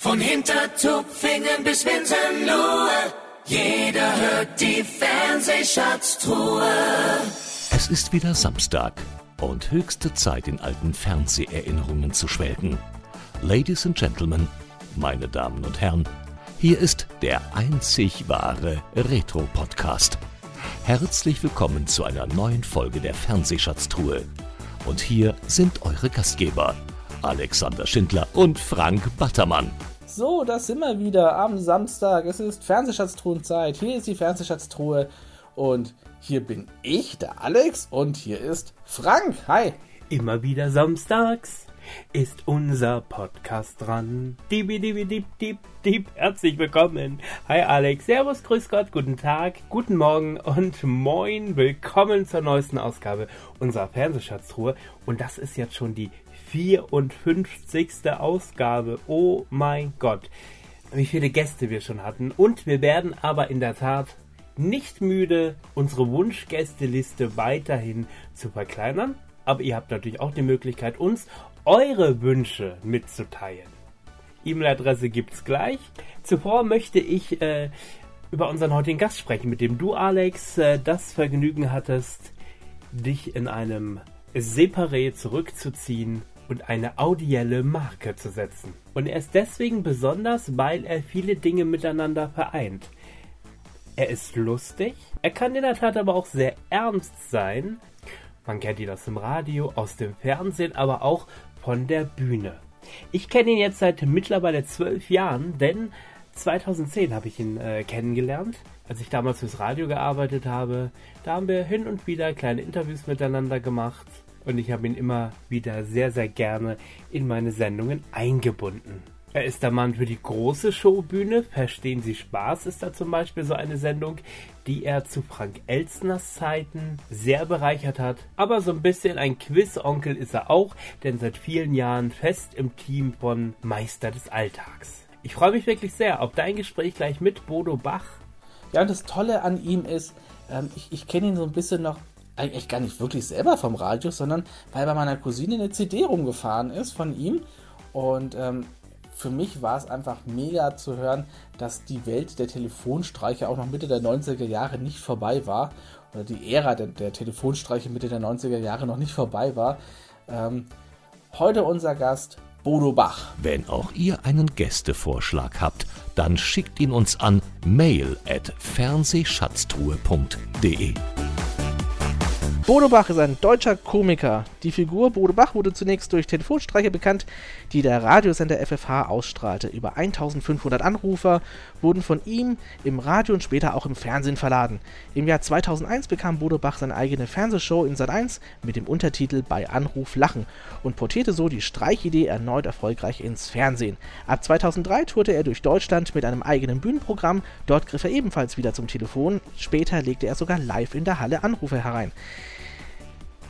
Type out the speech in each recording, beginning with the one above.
Von Hintertupfingen bis Winsenlohe, jeder hört die Fernsehschatztruhe. Es ist wieder Samstag und höchste Zeit, in alten Fernseherinnerungen zu schwelgen. Ladies and Gentlemen, meine Damen und Herren, hier ist der einzig wahre Retro-Podcast. Herzlich willkommen zu einer neuen Folge der Fernsehschatztruhe. Und hier sind eure Gastgeber, Alexander Schindler und Frank Battermann. So, das sind wir wieder am Samstag. Es ist Fernsehschatztruhenzeit. Hier ist die Fernsehschatztruhe. Und hier bin ich, der Alex. Und hier ist Frank. Hi. Immer wieder samstags ist unser Podcast dran. Dibi, dibi, dip, dip, dip. Herzlich willkommen. Hi Alex, Servus, Grüß Gott, guten Tag, guten Morgen und moin. Willkommen zur neuesten Ausgabe unserer Fernsehschatztruhe. Und das ist jetzt schon die 54. Ausgabe. Oh mein Gott. Wie viele Gäste wir schon hatten. Und wir werden aber in der Tat nicht müde, unsere Wunschgästeliste weiterhin zu verkleinern. Aber ihr habt natürlich auch die Möglichkeit, uns eure Wünsche mitzuteilen. E-Mail-Adresse gibt's gleich. Zuvor möchte ich äh, über unseren heutigen Gast sprechen, mit dem du, Alex, äh, das Vergnügen hattest, dich in einem Separé zurückzuziehen und eine audielle Marke zu setzen. Und er ist deswegen besonders, weil er viele Dinge miteinander vereint. Er ist lustig, er kann in der Tat aber auch sehr ernst sein. Man kennt ihn aus dem Radio, aus dem Fernsehen, aber auch von der Bühne. Ich kenne ihn jetzt seit mittlerweile zwölf Jahren, denn 2010 habe ich ihn äh, kennengelernt, als ich damals fürs Radio gearbeitet habe. Da haben wir hin und wieder kleine Interviews miteinander gemacht und ich habe ihn immer wieder sehr, sehr gerne in meine Sendungen eingebunden. Er ist der Mann für die große Showbühne. Verstehen Sie Spaß ist da zum Beispiel so eine Sendung, die er zu Frank Elstners Zeiten sehr bereichert hat. Aber so ein bisschen ein Quiz-Onkel ist er auch, denn seit vielen Jahren fest im Team von Meister des Alltags. Ich freue mich wirklich sehr auf dein Gespräch gleich mit Bodo Bach. Ja, und das Tolle an ihm ist, ähm, ich, ich kenne ihn so ein bisschen noch eigentlich gar nicht wirklich selber vom Radio, sondern weil bei meiner Cousine eine CD rumgefahren ist von ihm. Und ähm, für mich war es einfach mega zu hören, dass die Welt der Telefonstreiche auch noch Mitte der 90er Jahre nicht vorbei war. Oder die Ära der, der Telefonstreiche Mitte der 90er Jahre noch nicht vorbei war. Ähm, heute unser Gast Bodo Bach. Wenn auch ihr einen Gästevorschlag habt, dann schickt ihn uns an mail at fernsehschatztruhe.de. Bodo Bach ist ein deutscher Komiker. Die Figur Bodo Bach wurde zunächst durch Telefonstreiche bekannt, die der Radiosender FFH ausstrahlte. Über 1500 Anrufer wurden von ihm im Radio und später auch im Fernsehen verladen. Im Jahr 2001 bekam Bodo Bach seine eigene Fernsehshow in Sat1 mit dem Untertitel Bei Anruf Lachen und portierte so die Streichidee erneut erfolgreich ins Fernsehen. Ab 2003 tourte er durch Deutschland mit einem eigenen Bühnenprogramm. Dort griff er ebenfalls wieder zum Telefon. Später legte er sogar live in der Halle Anrufe herein.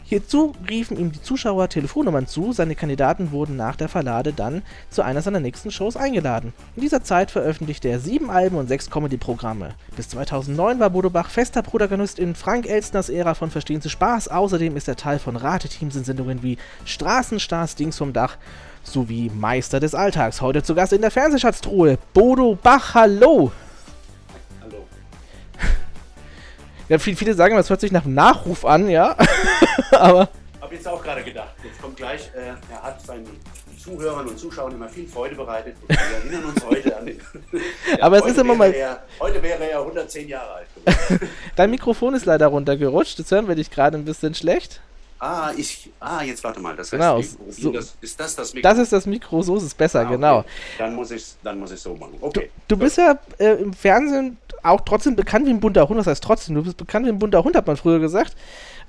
Hierzu riefen ihm die Zuschauer Telefonnummern zu, seine Kandidaten wurden nach der Verlade dann zu einer seiner nächsten Shows eingeladen. In dieser Zeit veröffentlichte er sieben Alben und sechs Comedy-Programme. Bis 2009 war Bodo Bach fester Protagonist in Frank Elstners Ära von Verstehen Sie Spaß, außerdem ist er Teil von Rateteams in Sendungen wie Straßenstars Dings vom Dach sowie Meister des Alltags. Heute zu Gast in der Fernsehschatztruhe, Bodo Bach, hallo! Ja, viele, viele sagen, das hört sich nach einem Nachruf an, ja. Aber. Hab jetzt auch gerade gedacht. Jetzt kommt gleich, äh, er hat seinen Zuhörern und Zuschauern immer viel Freude bereitet. Und wir erinnern uns heute an ja, Aber es ist immer mal. Er, heute wäre er 110 Jahre alt geworden. Dein Mikrofon ist leider runtergerutscht. Jetzt hören wir dich gerade ein bisschen schlecht. Ah, ich. Ah, jetzt warte mal. Das heißt, genau. So, das, ist das das Mikro? Das ist das Mikro, so ist es besser, ah, okay. genau. Dann muss ich es muss so machen. Okay. Du, du bist ja äh, im Fernsehen auch trotzdem bekannt wie ein bunter Hund. Was heißt trotzdem? Du bist bekannt wie ein bunter Hund, hat man früher gesagt.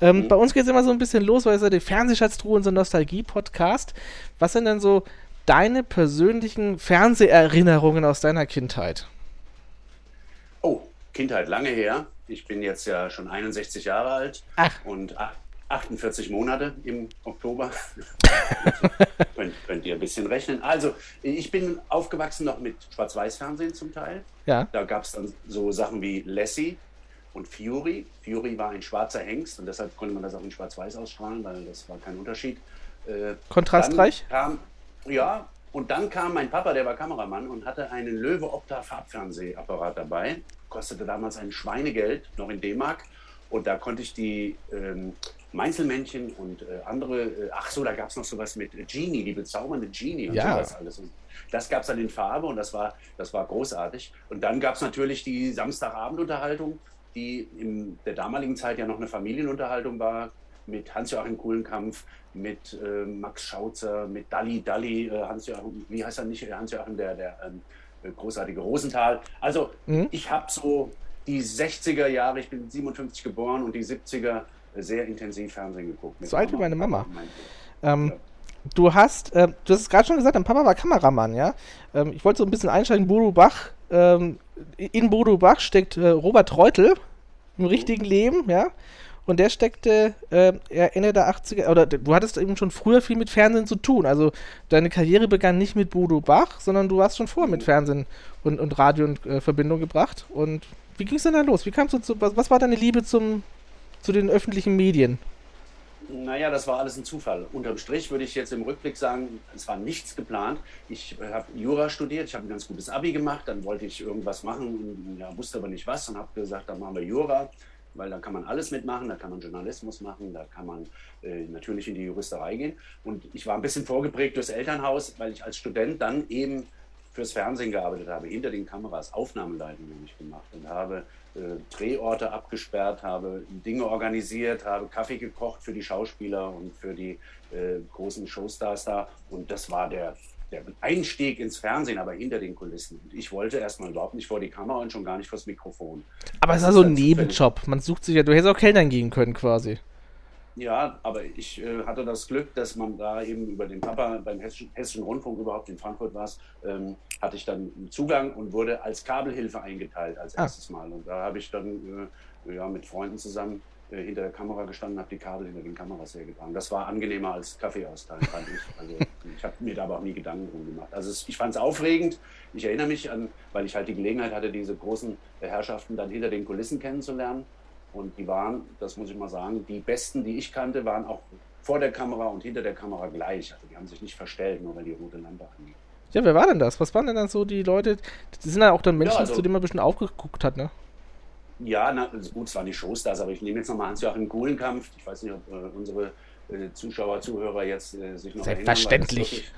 Ähm, mhm. Bei uns geht es immer so ein bisschen los, weil es ja die Fernsehschatztruhe und so Nostalgie-Podcast. Was sind denn so deine persönlichen Fernseherinnerungen aus deiner Kindheit? Oh, Kindheit lange her. Ich bin jetzt ja schon 61 Jahre alt Ach. und 48 Monate im Oktober. könnt, könnt, ihr ein bisschen rechnen. Also, ich bin aufgewachsen noch mit Schwarz-Weiß-Fernsehen zum Teil. Ja. Da gab es dann so Sachen wie Lassie und Fury. Fury war ein schwarzer Hengst und deshalb konnte man das auch in Schwarz-Weiß ausstrahlen, weil das war kein Unterschied. Äh, Kontrastreich? Kam, ja, Und dann kam mein Papa, der war Kameramann und hatte einen Löwe Opta Farbfernsehapparat dabei. Kostete damals ein Schweinegeld, noch in D-Mark. Und da konnte ich die ähm, Meinzelmännchen und äh, andere, äh, ach so, da gab es noch sowas mit Genie, die bezaubernde Genie und Ja. sowas alles. Und das gab es dann in Farbe und das war, das war großartig. Und dann gab es natürlich die Samstagabendunterhaltung, die in der damaligen Zeit ja noch eine Familienunterhaltung war, mit Hans-Joachim Kuhlenkampf, mit äh, Max Schauzer, mit Dalli Dalli, äh, Hans-Joachim, wie heißt er nicht, äh, Hans-Joachim, der, der ähm, äh, großartige Rosenthal. Also Mhm. ich habe so die 60er Jahre, ich bin 57 geboren und die 70er sehr intensiv Fernsehen geguckt. So alt wie meine Mama. Ähm, du hast, äh, du hast es gerade schon gesagt, dein Papa war Kameramann, ja? Ähm, ich wollte so ein bisschen einsteigen, Bodo Bach. Ähm, in Bodo Bach steckt äh, Robert Reutel im richtigen Leben, ja? Und der steckte äh, Ende der 80er, oder du hattest eben schon früher viel mit Fernsehen zu tun. Also deine Karriere begann nicht mit Bodo Bach, sondern du warst schon vorher mit Fernsehen und, und Radio in äh, Verbindung gebracht. Und wie ging es denn da los? Wie kamst du zu, was, was war deine Liebe zum, zu den öffentlichen Medien? Naja, das war alles ein Zufall. Unterm Strich würde ich jetzt im Rückblick sagen, es war nichts geplant. Ich habe Jura studiert, ich habe ein ganz gutes Abi gemacht, dann wollte ich irgendwas machen, ja, wusste aber nicht was und habe gesagt, dann machen wir Jura, weil da kann man alles mitmachen, da kann man Journalismus machen, da kann man äh, natürlich in die Juristerei gehen. Und ich war ein bisschen vorgeprägt durchs Elternhaus, weil ich als Student dann eben fürs Fernsehen gearbeitet habe, hinter den Kameras, Aufnahmeleitung nämlich gemacht und habe äh, Drehorte abgesperrt, habe Dinge organisiert, habe Kaffee gekocht für die Schauspieler und für die äh, großen Showstars da. Und das war der, der Einstieg ins Fernsehen, aber hinter den Kulissen. Und ich wollte erstmal überhaupt nicht vor die Kamera und schon gar nicht vors Mikrofon. Aber es war ist so ein halt. Nebenjob. Man sucht sich ja, du hättest auch Kellnern gehen können quasi. Ja, aber ich äh, hatte das Glück, dass man da eben über den Papa beim Hessischen, Hessischen Rundfunk überhaupt in Frankfurt war, ähm, hatte ich dann Zugang und wurde als Kabelhilfe eingeteilt als Ah. erstes Mal. Und da habe ich dann äh, ja, mit Freunden zusammen äh, hinter der Kamera gestanden, habe die Kabel hinter den Kameras hergetragen. Das war angenehmer als Kaffee austeilen, fand ich. Also ich habe mir da aber auch nie Gedanken drum gemacht. Also es, ich fand es aufregend. Ich erinnere mich an, weil ich halt die Gelegenheit hatte, diese großen Herrschaften dann hinter den Kulissen kennenzulernen. Und die waren, das muss ich mal sagen, die besten, die ich kannte, waren auch vor der Kamera und hinter der Kamera gleich. Also die haben sich nicht verstellt, nur weil die rote Lampe anging. Ja, wer war denn das? Was waren denn dann so die Leute? Das sind ja auch dann Menschen, Ja, also- zu denen man bestimmt aufgeguckt hat, ne? Ja, na, gut, es waren die Showstars, aber ich nehme jetzt nochmal Hans-Joachim Kuhlenkampf. Ich weiß nicht, ob äh, unsere äh, Zuschauer, Zuhörer jetzt äh, sich noch Selbstverständlich. erinnern.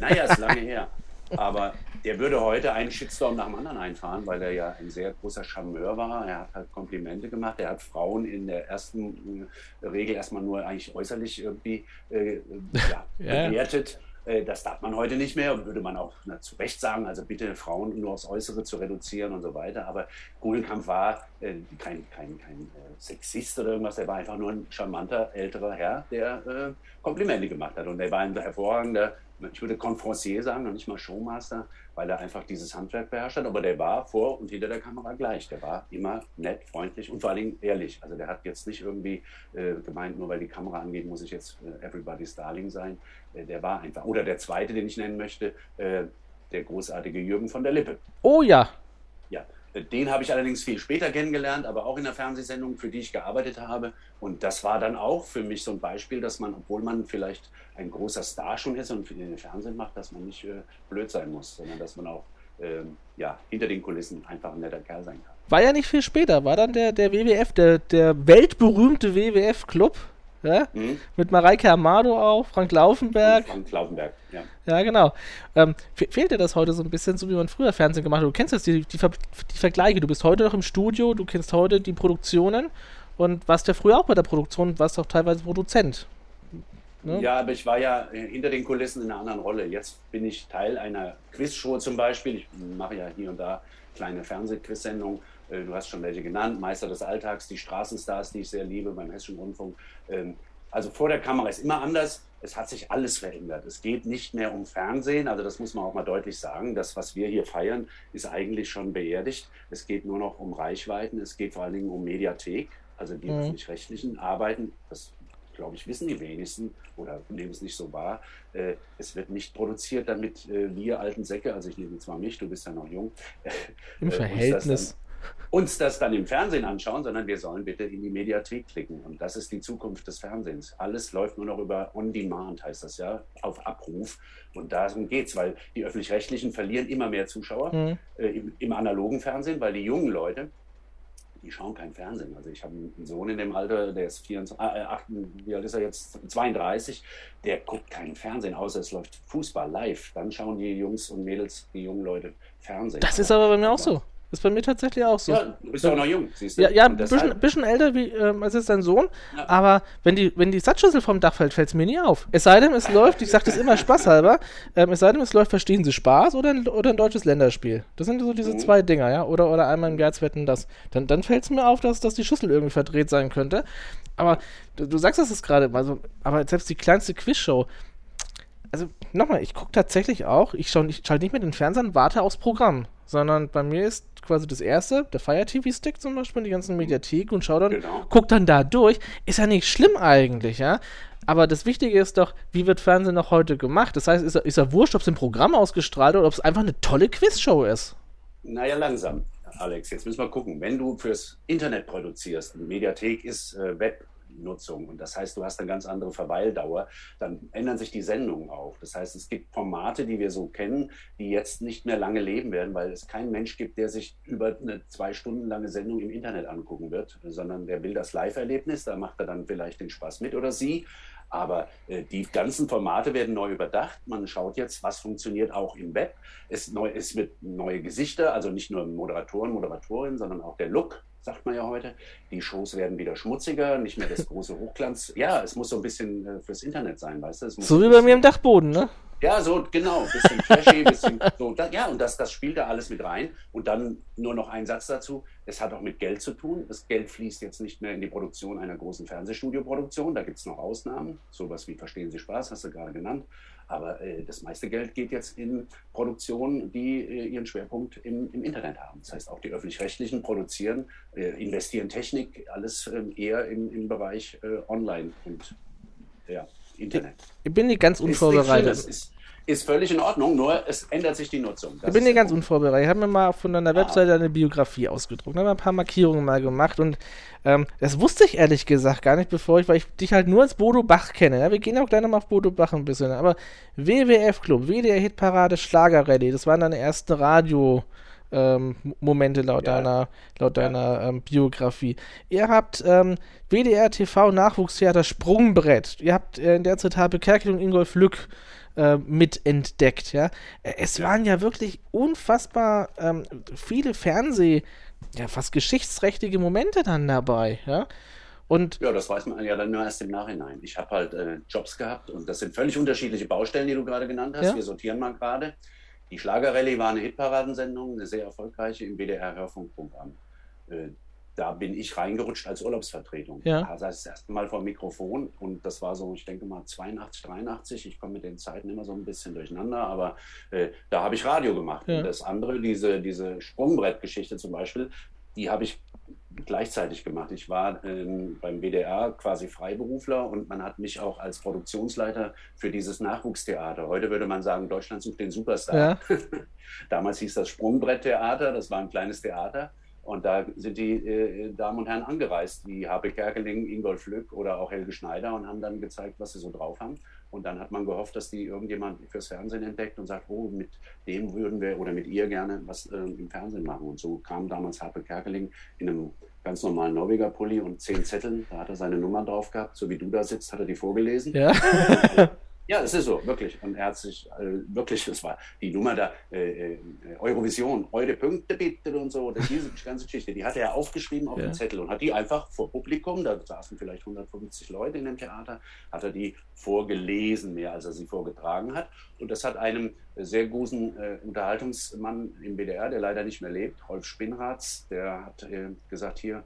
wirklich- Naja, ist lange her. Aber der würde heute einen Shitstorm nach dem anderen einfahren, weil er ja ein sehr großer Charmeur war. Er hat halt Komplimente gemacht. Er hat Frauen in der ersten äh, Regel erstmal nur eigentlich äußerlich irgendwie äh, äh, ja, Ja. bewertet. Äh, Das darf man heute nicht mehr und würde man auch na, zu Recht sagen, also bitte Frauen nur aufs Äußere zu reduzieren und so weiter. Aber Kugelkampf war äh, kein, kein, kein äh, Sexist oder irgendwas, er war einfach nur ein charmanter älterer Herr, der äh, Komplimente gemacht hat. Und er war ein hervorragender, ich würde Conferencier sagen, noch nicht mal Showmaster, weil er einfach dieses Handwerk beherrscht hat. Aber der war vor und hinter der Kamera gleich. Der war immer nett, freundlich und vor allen Dingen ehrlich. Also der hat jetzt nicht irgendwie äh, gemeint, nur weil die Kamera angeht, muss ich jetzt äh, Everybody's Darling sein. Äh, der war einfach. Oder der zweite, den ich nennen möchte, äh, der großartige Jürgen von der Lippe. Oh ja. Den habe ich allerdings viel später kennengelernt, aber auch in der Fernsehsendung, für die ich gearbeitet habe. Und das war dann auch für mich so ein Beispiel, dass man, obwohl man vielleicht ein großer Star schon ist und den Fernsehen macht, dass man nicht äh, blöd sein muss, sondern dass man auch ähm, ja, hinter den Kulissen einfach ein netter Kerl sein kann. War ja nicht viel später, war dann der, der WWF, der, der weltberühmte WWF-Club, ja? Mhm. Mit Mareike Amado auch, Frank Laufenberg. Frank Laufenberg, ja. Ja, genau. Ähm, fe- fehlt dir das heute so ein bisschen, so wie man früher Fernsehen gemacht hat? Du kennst das, die, die, Ver die Vergleiche. Du bist heute noch im Studio, du kennst heute die Produktionen und warst ja früher auch bei der Produktion, warst auch teilweise Produzent. Ne? Ja, aber ich war ja äh, hinter den Kulissen in einer anderen Rolle. Jetzt bin ich Teil einer Quizshow zum Beispiel. Ich mache ja hier und da kleine Fernsehquiz-Sendungen. Äh, Du hast schon welche genannt. Meister des Alltags, die Straßenstars, die ich sehr liebe beim Hessischen Rundfunk. Ähm, Also vor der Kamera ist immer anders. Es hat sich alles verändert. Es geht nicht mehr um Fernsehen. Also das muss man auch mal deutlich sagen. Das, was wir hier feiern, ist eigentlich schon beerdigt. Es geht nur noch um Reichweiten. Es geht vor allen Dingen um Mediathek. Also die Mhm. öffentlich-rechtlichen arbeiten. Das glaube ich, wissen die wenigsten oder nehmen es nicht so wahr. Äh, es wird nicht produziert, damit äh, wir alten Säcke, also ich nehme zwar mich, du bist ja noch jung, Im äh, Verhältnis. Uns das dann im Fernsehen anschauen, sondern wir sollen bitte in die Mediathek klicken. Und das ist die Zukunft des Fernsehens. Alles läuft nur noch über On-Demand, heißt das ja, auf Abruf. Und darum geht's, weil die Öffentlich-Rechtlichen verlieren immer mehr Zuschauer mhm. äh, im, im analogen Fernsehen, weil die jungen Leute, die schauen kein Fernsehen. Also ich habe einen Sohn in dem Alter, der ist 24, äh, 8, wie alt ist er jetzt? 32, der guckt kein Fernsehen, außer es läuft Fußball live. Dann schauen die Jungs und Mädels, die jungen Leute Fernsehen. Das ist aber bei mir auch so. Ist bei mir tatsächlich auch so. Ja, du bist ja auch noch jung, siehst du. Ja, ja ein bisschen, bisschen, älter wie, ähm, als ist dein Sohn, ja. aber wenn die, wenn die Satzschüssel vom Dach fällt, fällt es mir nie auf. Es sei denn, es läuft, ich sage das immer spaßhalber, ähm, es sei denn, es läuft, verstehen Sie Spaß oder ein, oder ein deutsches Länderspiel. Das sind so diese mhm. zwei Dinger, ja. Oder, oder einmal im Jahr wetten das. Dann, dann fällt es mir auf, dass, dass die Schüssel irgendwie verdreht sein könnte. Aber du, du sagst das gerade, also, aber selbst die kleinste Quizshow, also nochmal, ich gucke tatsächlich auch, ich, ich schalte nicht mehr den Fernseher und warte aufs Programm, sondern bei mir ist quasi das erste, der Fire TV Stick zum Beispiel, die ganzen Mediathek und schau dann, genau. guck dann da durch. Ist ja nicht schlimm eigentlich, ja. Aber das Wichtige ist doch, wie wird Fernsehen noch heute gemacht? Das heißt, ist er, ist er wurscht, ob es im Programm ausgestrahlt oder ob es einfach eine tolle Quizshow ist? Naja, langsam, Alex. Jetzt müssen wir gucken. Wenn du fürs Internet produzierst, Mediathek ist äh, Web, Nutzung. Und das heißt, du hast eine ganz andere Verweildauer. Dann ändern sich die Sendungen auch. Das heißt, es gibt Formate, die wir so kennen, die jetzt nicht mehr lange leben werden, weil es keinen Mensch gibt, der sich über eine zwei Stunden lange Sendung im Internet angucken wird, sondern der will das Live-Erlebnis. Da macht er dann vielleicht den Spaß mit oder sie. Aber äh, die ganzen Formate werden neu überdacht. Man schaut jetzt, was funktioniert auch im Web. Es, neu, es wird neue Gesichter, also nicht nur Moderatoren, Moderatorinnen, sondern auch der Look sagt man ja heute. Die Shows werden wieder schmutziger, nicht mehr das große Hochglanz. Ja, es muss so ein bisschen äh, fürs Internet sein, weißt du? so wie bei mir im Dachboden, ne? Ja, so genau, bisschen flashy, bisschen so. Da, ja, und das, das spielt da alles mit rein. Und dann nur noch ein Satz dazu. Es hat auch mit Geld zu tun. Das Geld fließt jetzt nicht mehr in die Produktion einer großen Fernsehstudioproduktion. Da gibt es noch Ausnahmen. Sowas wie Verstehen Sie Spaß, hast du gerade genannt. Aber äh, das meiste Geld geht jetzt in Produktionen, die äh, ihren Schwerpunkt im, im, Internet haben. Das heißt, auch die öffentlich-rechtlichen produzieren, äh, investieren Technik, alles ähm, eher im, im Bereich äh, Online und ja, Internet. Ich bin nicht ganz unvorbereitet. Ist, ist, ist völlig in Ordnung, nur es ändert sich die Nutzung. Das ich bin hier ganz unvorbereitet. Ich habe mir mal von deiner ah. Webseite eine Biografie ausgedruckt, habe ein paar Markierungen mal gemacht und ähm, das wusste ich ehrlich gesagt gar nicht, bevor ich, weil ich dich halt nur als Bodo Bach kenne. Ja? Wir gehen auch gleich nochmal auf Bodo Bach ein bisschen. Aber WWF Club, WDR Hitparade, Schlagerrallye, das waren deine ersten Radio- ähm, Momente laut ja. deiner, laut ja. deiner ähm, Biografie. Ihr habt ähm, WDR TV Nachwuchstheater Sprungbrett. Ihr habt äh, in der Zeit Habe Kerkel und Ingolf Lück äh, mitentdeckt. Ja? Es waren ja wirklich unfassbar ähm, viele Fernseh-, ja, fast geschichtsträchtige Momente dann dabei. Ja? Und ja, das weiß man ja dann nur erst im Nachhinein. Ich habe halt äh, Jobs gehabt und das sind völlig unterschiedliche Baustellen, die du gerade genannt hast. Ja. Wir sortieren mal gerade. Die Schlagerrallye war eine Hitparadensendung, eine sehr erfolgreiche im WDR-Hörfunkprogramm. Äh, da bin ich reingerutscht als Urlaubsvertretung. Ja. Also das erste Mal vor dem Mikrofon und das war so, ich denke mal 82, 83. Ich komme mit den Zeiten immer so ein bisschen durcheinander, aber äh, da habe ich Radio gemacht. Ja. Und das andere, diese, diese Sprungbrettgeschichte zum Beispiel, die habe ich gleichzeitig gemacht. Ich war ähm, beim WDR quasi Freiberufler und man hat mich auch als Produktionsleiter für dieses Nachwuchstheater. Heute würde man sagen, Deutschland sucht den Superstar. Ja. Damals hieß das Sprungbretttheater, das war ein kleines Theater. Und da sind die äh, Damen und Herren angereist, wie Habe Kerkeling, Ingolf Lück oder auch Helge Schneider und haben dann gezeigt, was sie so drauf haben. Und dann hat man gehofft, dass die irgendjemand fürs Fernsehen entdeckt und sagt, oh, mit dem würden wir oder mit ihr gerne was äh, im Fernsehen machen. Und so kam damals Habe Kerkeling in einem ganz normalen Norweger Pulli und zehn Zetteln. Da hat er seine Nummer drauf gehabt. So wie du da sitzt, hat er die vorgelesen. Ja. Ja, es ist so, wirklich. Und er hat sich äh, wirklich, das war die Nummer da, äh, äh, Eurovision, eure Punkte bitte und so, das, diese ganze Geschichte, die hat er aufgeschrieben auf ja. den Zettel und hat die einfach vor Publikum, da saßen vielleicht 150 Leute in dem Theater, hat er die vorgelesen, mehr als er sie vorgetragen hat. Und das hat einem sehr guten äh, Unterhaltungsmann im WDR, der leider nicht mehr lebt, Rolf Spinnratz, der hat äh, gesagt, hier,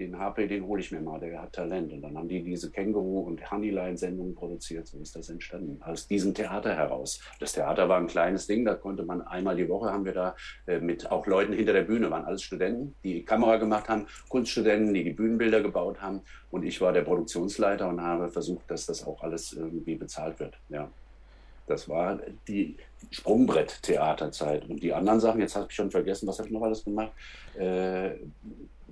den HP, den hole ich mir mal, der hat Talent. Und dann haben die diese Känguru- und Honeyline-Sendungen produziert. So ist das entstanden. Aus diesem Theater heraus. Das Theater war ein kleines Ding, da konnte man einmal die Woche haben wir da äh, mit auch Leuten hinter der Bühne, waren alles Studenten, die Kamera gemacht haben, Kunststudenten, die die Bühnenbilder gebaut haben. Und ich war der Produktionsleiter und habe versucht, dass das auch alles irgendwie bezahlt wird. Ja. Das war die Sprungbrett-Theaterzeit. Und die anderen Sachen, jetzt habe ich schon vergessen, was habe ich noch alles gemacht? Äh,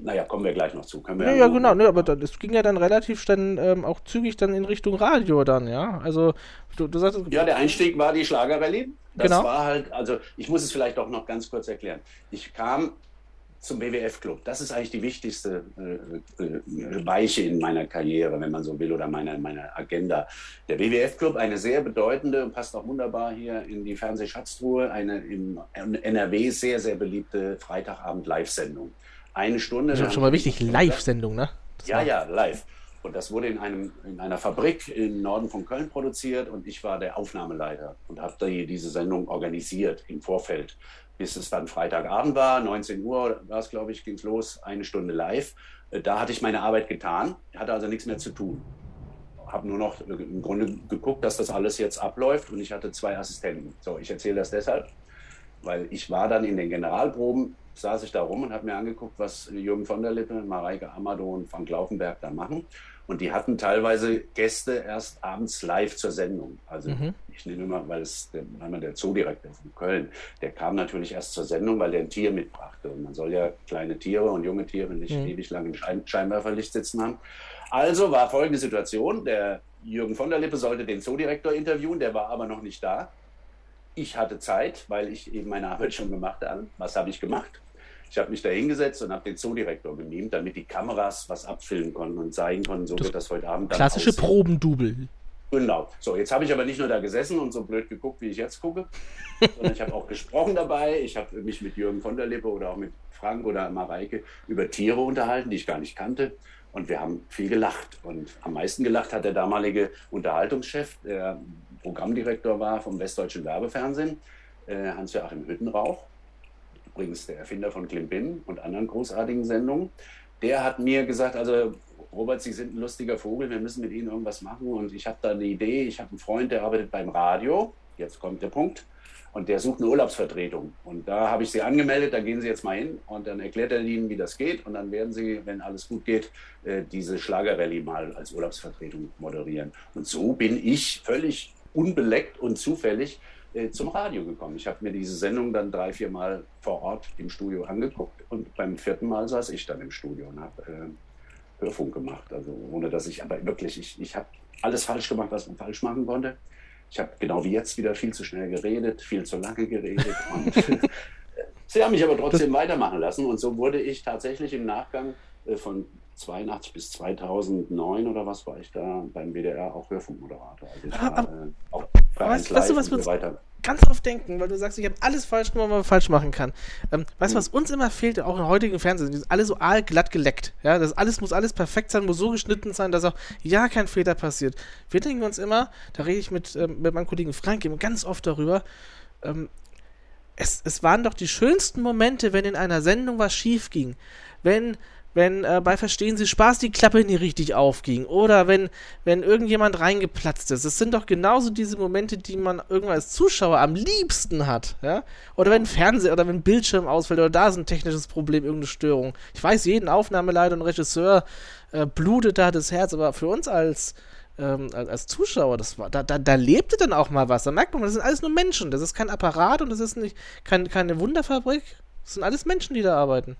naja, kommen wir gleich noch zu. Können wir ja, ja, ja genau, ne, aber das ging ja dann relativ dann ähm, auch zügig dann in Richtung Radio dann, ja. Also du, du sagst. Ja, der Einstieg war die Schlagerrallye. Das genau. war halt, also ich muss es vielleicht auch noch ganz kurz erklären. Ich kam zum WWF-Club. Das ist eigentlich die wichtigste äh, äh, Weiche in meiner Karriere, wenn man so will, oder meiner, meiner Agenda. Der WWF-Club, eine sehr bedeutende und passt auch wunderbar hier in die Fernsehschatztruhe, eine im NRW sehr, sehr beliebte Freitagabend-Live-Sendung. Eine Stunde. Das ist schon mal wichtig, Live-Sendung, ne? Das ja, ja, live. Und das wurde in, einem, in einer Fabrik im Norden von Köln produziert und ich war der Aufnahmeleiter und habe die, diese Sendung organisiert im Vorfeld bis es dann Freitagabend war, 19 Uhr war es, glaube ich, ging es los, eine Stunde live. Äh, da hatte ich meine Arbeit getan, hatte also nichts mehr zu tun. Habe nur noch im Grunde geguckt, dass das alles jetzt abläuft und ich hatte zwei Assistenten. So, ich erzähle das deshalb, weil ich war dann in den Generalproben, saß ich da rum und habe mir angeguckt, was Jürgen von der Lippe, Mareike Amado und Frank Laufenberg da machen. Und die hatten teilweise Gäste erst abends live zur Sendung. Also mhm. ich nehme mal, weil es der, einmal der Zoodirektor von Köln, der kam natürlich erst zur Sendung, weil der ein Tier mitbrachte. Und man soll ja kleine Tiere und junge Tiere nicht mhm. ewig lang im Schein Scheinwerferlicht sitzen haben. Also war folgende Situation. Der Jürgen von der Lippe sollte den Zoodirektor interviewen, der war aber noch nicht da. Ich hatte Zeit, weil ich eben meine Arbeit schon gemacht habe. Was habe ich gemacht? Ich habe mich da hingesetzt und habe den Zoodirektor gemimt, damit die Kameras was abfilmen konnten und zeigen konnten, so das wird das heute Abend dann Klassische. Probendubel. Genau. So, jetzt habe ich aber nicht nur da gesessen und so blöd geguckt, wie ich jetzt gucke, sondern ich habe auch gesprochen dabei. Ich habe mich mit Jürgen von der Lippe oder auch mit Frank oder Mareike über Tiere unterhalten, die ich gar nicht kannte. Und wir haben viel gelacht. Und am meisten gelacht hat der damalige Unterhaltungschef, der Programmdirektor war vom Westdeutschen Werbefernsehen, äh, Hans-Joachim Hüttenrauch übrigens der Erfinder von Klimbim und anderen großartigen Sendungen, der hat mir gesagt, also Robert, Sie sind ein lustiger Vogel, wir müssen mit Ihnen irgendwas machen. Und ich habe da eine Idee, ich habe einen Freund, der arbeitet beim Radio, jetzt kommt der Punkt, und der sucht eine Urlaubsvertretung. Und da habe ich Sie angemeldet, da gehen Sie jetzt mal hin und dann erklärt er Ihnen, wie das geht. Und dann werden Sie, wenn alles gut geht, äh, diese Schlagerrallye mal als Urlaubsvertretung moderieren. Und so bin ich völlig unbeleckt und zufällig äh, zum Radio gekommen. Ich habe mir diese Sendung dann drei, vier Mal vor Ort im Studio angeguckt und beim vierten Mal saß ich dann im Studio und habe äh, Hörfunk gemacht. Also ohne dass ich, aber wirklich, ich, ich habe alles falsch gemacht, was man falsch machen konnte. Ich habe genau wie jetzt wieder viel zu schnell geredet, viel zu lange geredet. Und sie haben mich aber trotzdem weitermachen lassen. Und so wurde ich tatsächlich im Nachgang äh, von 82 bis 2009 oder was war ich da beim WDR auch Hörfunkmoderator. Also ich war, äh, auch weißt, weißt du, was wir weiter. ganz oft denken, weil du sagst, ich habe alles falsch gemacht, was man falsch machen kann. Ähm, weißt du, hm. was uns immer fehlt, auch im heutigen Fernsehen, die sind alle so aalglatt geleckt. Ja, das alles muss alles perfekt sein, muss so geschnitten sein, dass auch ja kein Fehler passiert. Wir denken uns immer, da rede ich mit, ähm, mit meinem Kollegen Frank immer ganz oft darüber, ähm, es, es waren doch die schönsten Momente, wenn in einer Sendung was schief ging. Wenn wenn äh, bei Verstehen Sie Spaß die Klappe nie richtig aufging oder wenn, wenn irgendjemand reingeplatzt ist. Es sind doch genauso diese Momente, die man irgendwann als Zuschauer am liebsten hat. Ja? Oder wenn Fernseher oder wenn Bildschirm ausfällt oder da ist ein technisches Problem, irgendeine Störung. Ich weiß, jeden Aufnahmeleiter und Regisseur äh, blutet da das Herz, aber für uns als, ähm, als Zuschauer, das war, da, da, da lebte dann auch mal was. Da merkt man, das sind alles nur Menschen. Das ist kein Apparat und das ist nicht kein, keine Wunderfabrik. Das sind alles Menschen, die da arbeiten.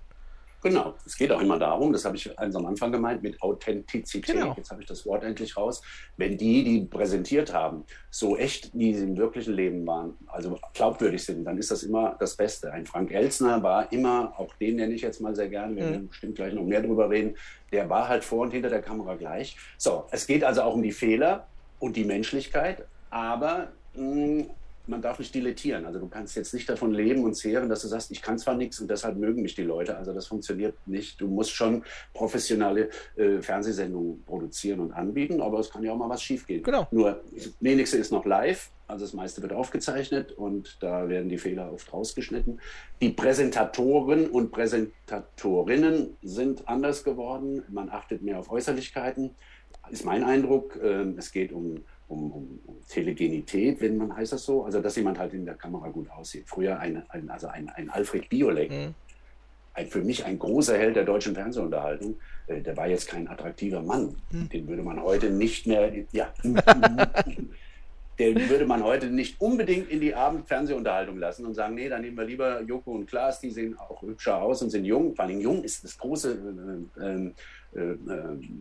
Genau, es geht auch immer darum, das habe ich ganz am Anfang gemeint, mit Authentizität, genau. jetzt habe ich das Wort endlich raus, wenn die, die präsentiert haben, so echt, wie sie im wirklichen Leben waren, also glaubwürdig sind, dann ist das immer das Beste. Ein Frank Elsner war immer, auch den nenne ich jetzt mal sehr gerne, wir mhm. werden bestimmt gleich noch mehr drüber reden, der war halt vor und hinter der Kamera gleich. So, es geht also auch um die Fehler und die Menschlichkeit, aber mh, mm, man darf nicht dilettieren. Also du kannst jetzt nicht davon leben und zehren, dass du sagst, ich kann zwar nichts und deshalb mögen mich die Leute. Also das funktioniert nicht. Du musst schon professionelle äh, Fernsehsendungen produzieren und anbieten, aber es kann ja auch mal was schiefgehen. Genau. Nur das wenigste ist noch live. Also das meiste wird aufgezeichnet und da werden die Fehler oft rausgeschnitten. Die Präsentatoren und Präsentatorinnen sind anders geworden. Man achtet mehr auf Äußerlichkeiten, ist mein Eindruck. Ähm, es geht um um, um, um, Telegenität, wenn man heißt das so, also dass jemand halt in der Kamera gut aussieht. Früher ein, ein also ein, ein Alfred Biolek, mhm. ein, für mich ein großer Held der deutschen Fernsehunterhaltung, äh, der war jetzt kein attraktiver Mann. Mhm. Den würde man heute nicht mehr, ja, den würde man heute nicht unbedingt in die Abendfernsehunterhaltung lassen und sagen, nee, dann nehmen wir lieber Joko und Klaas, die sehen auch hübscher aus und sind jung. Vor allem jung ist das große äh, äh, äh,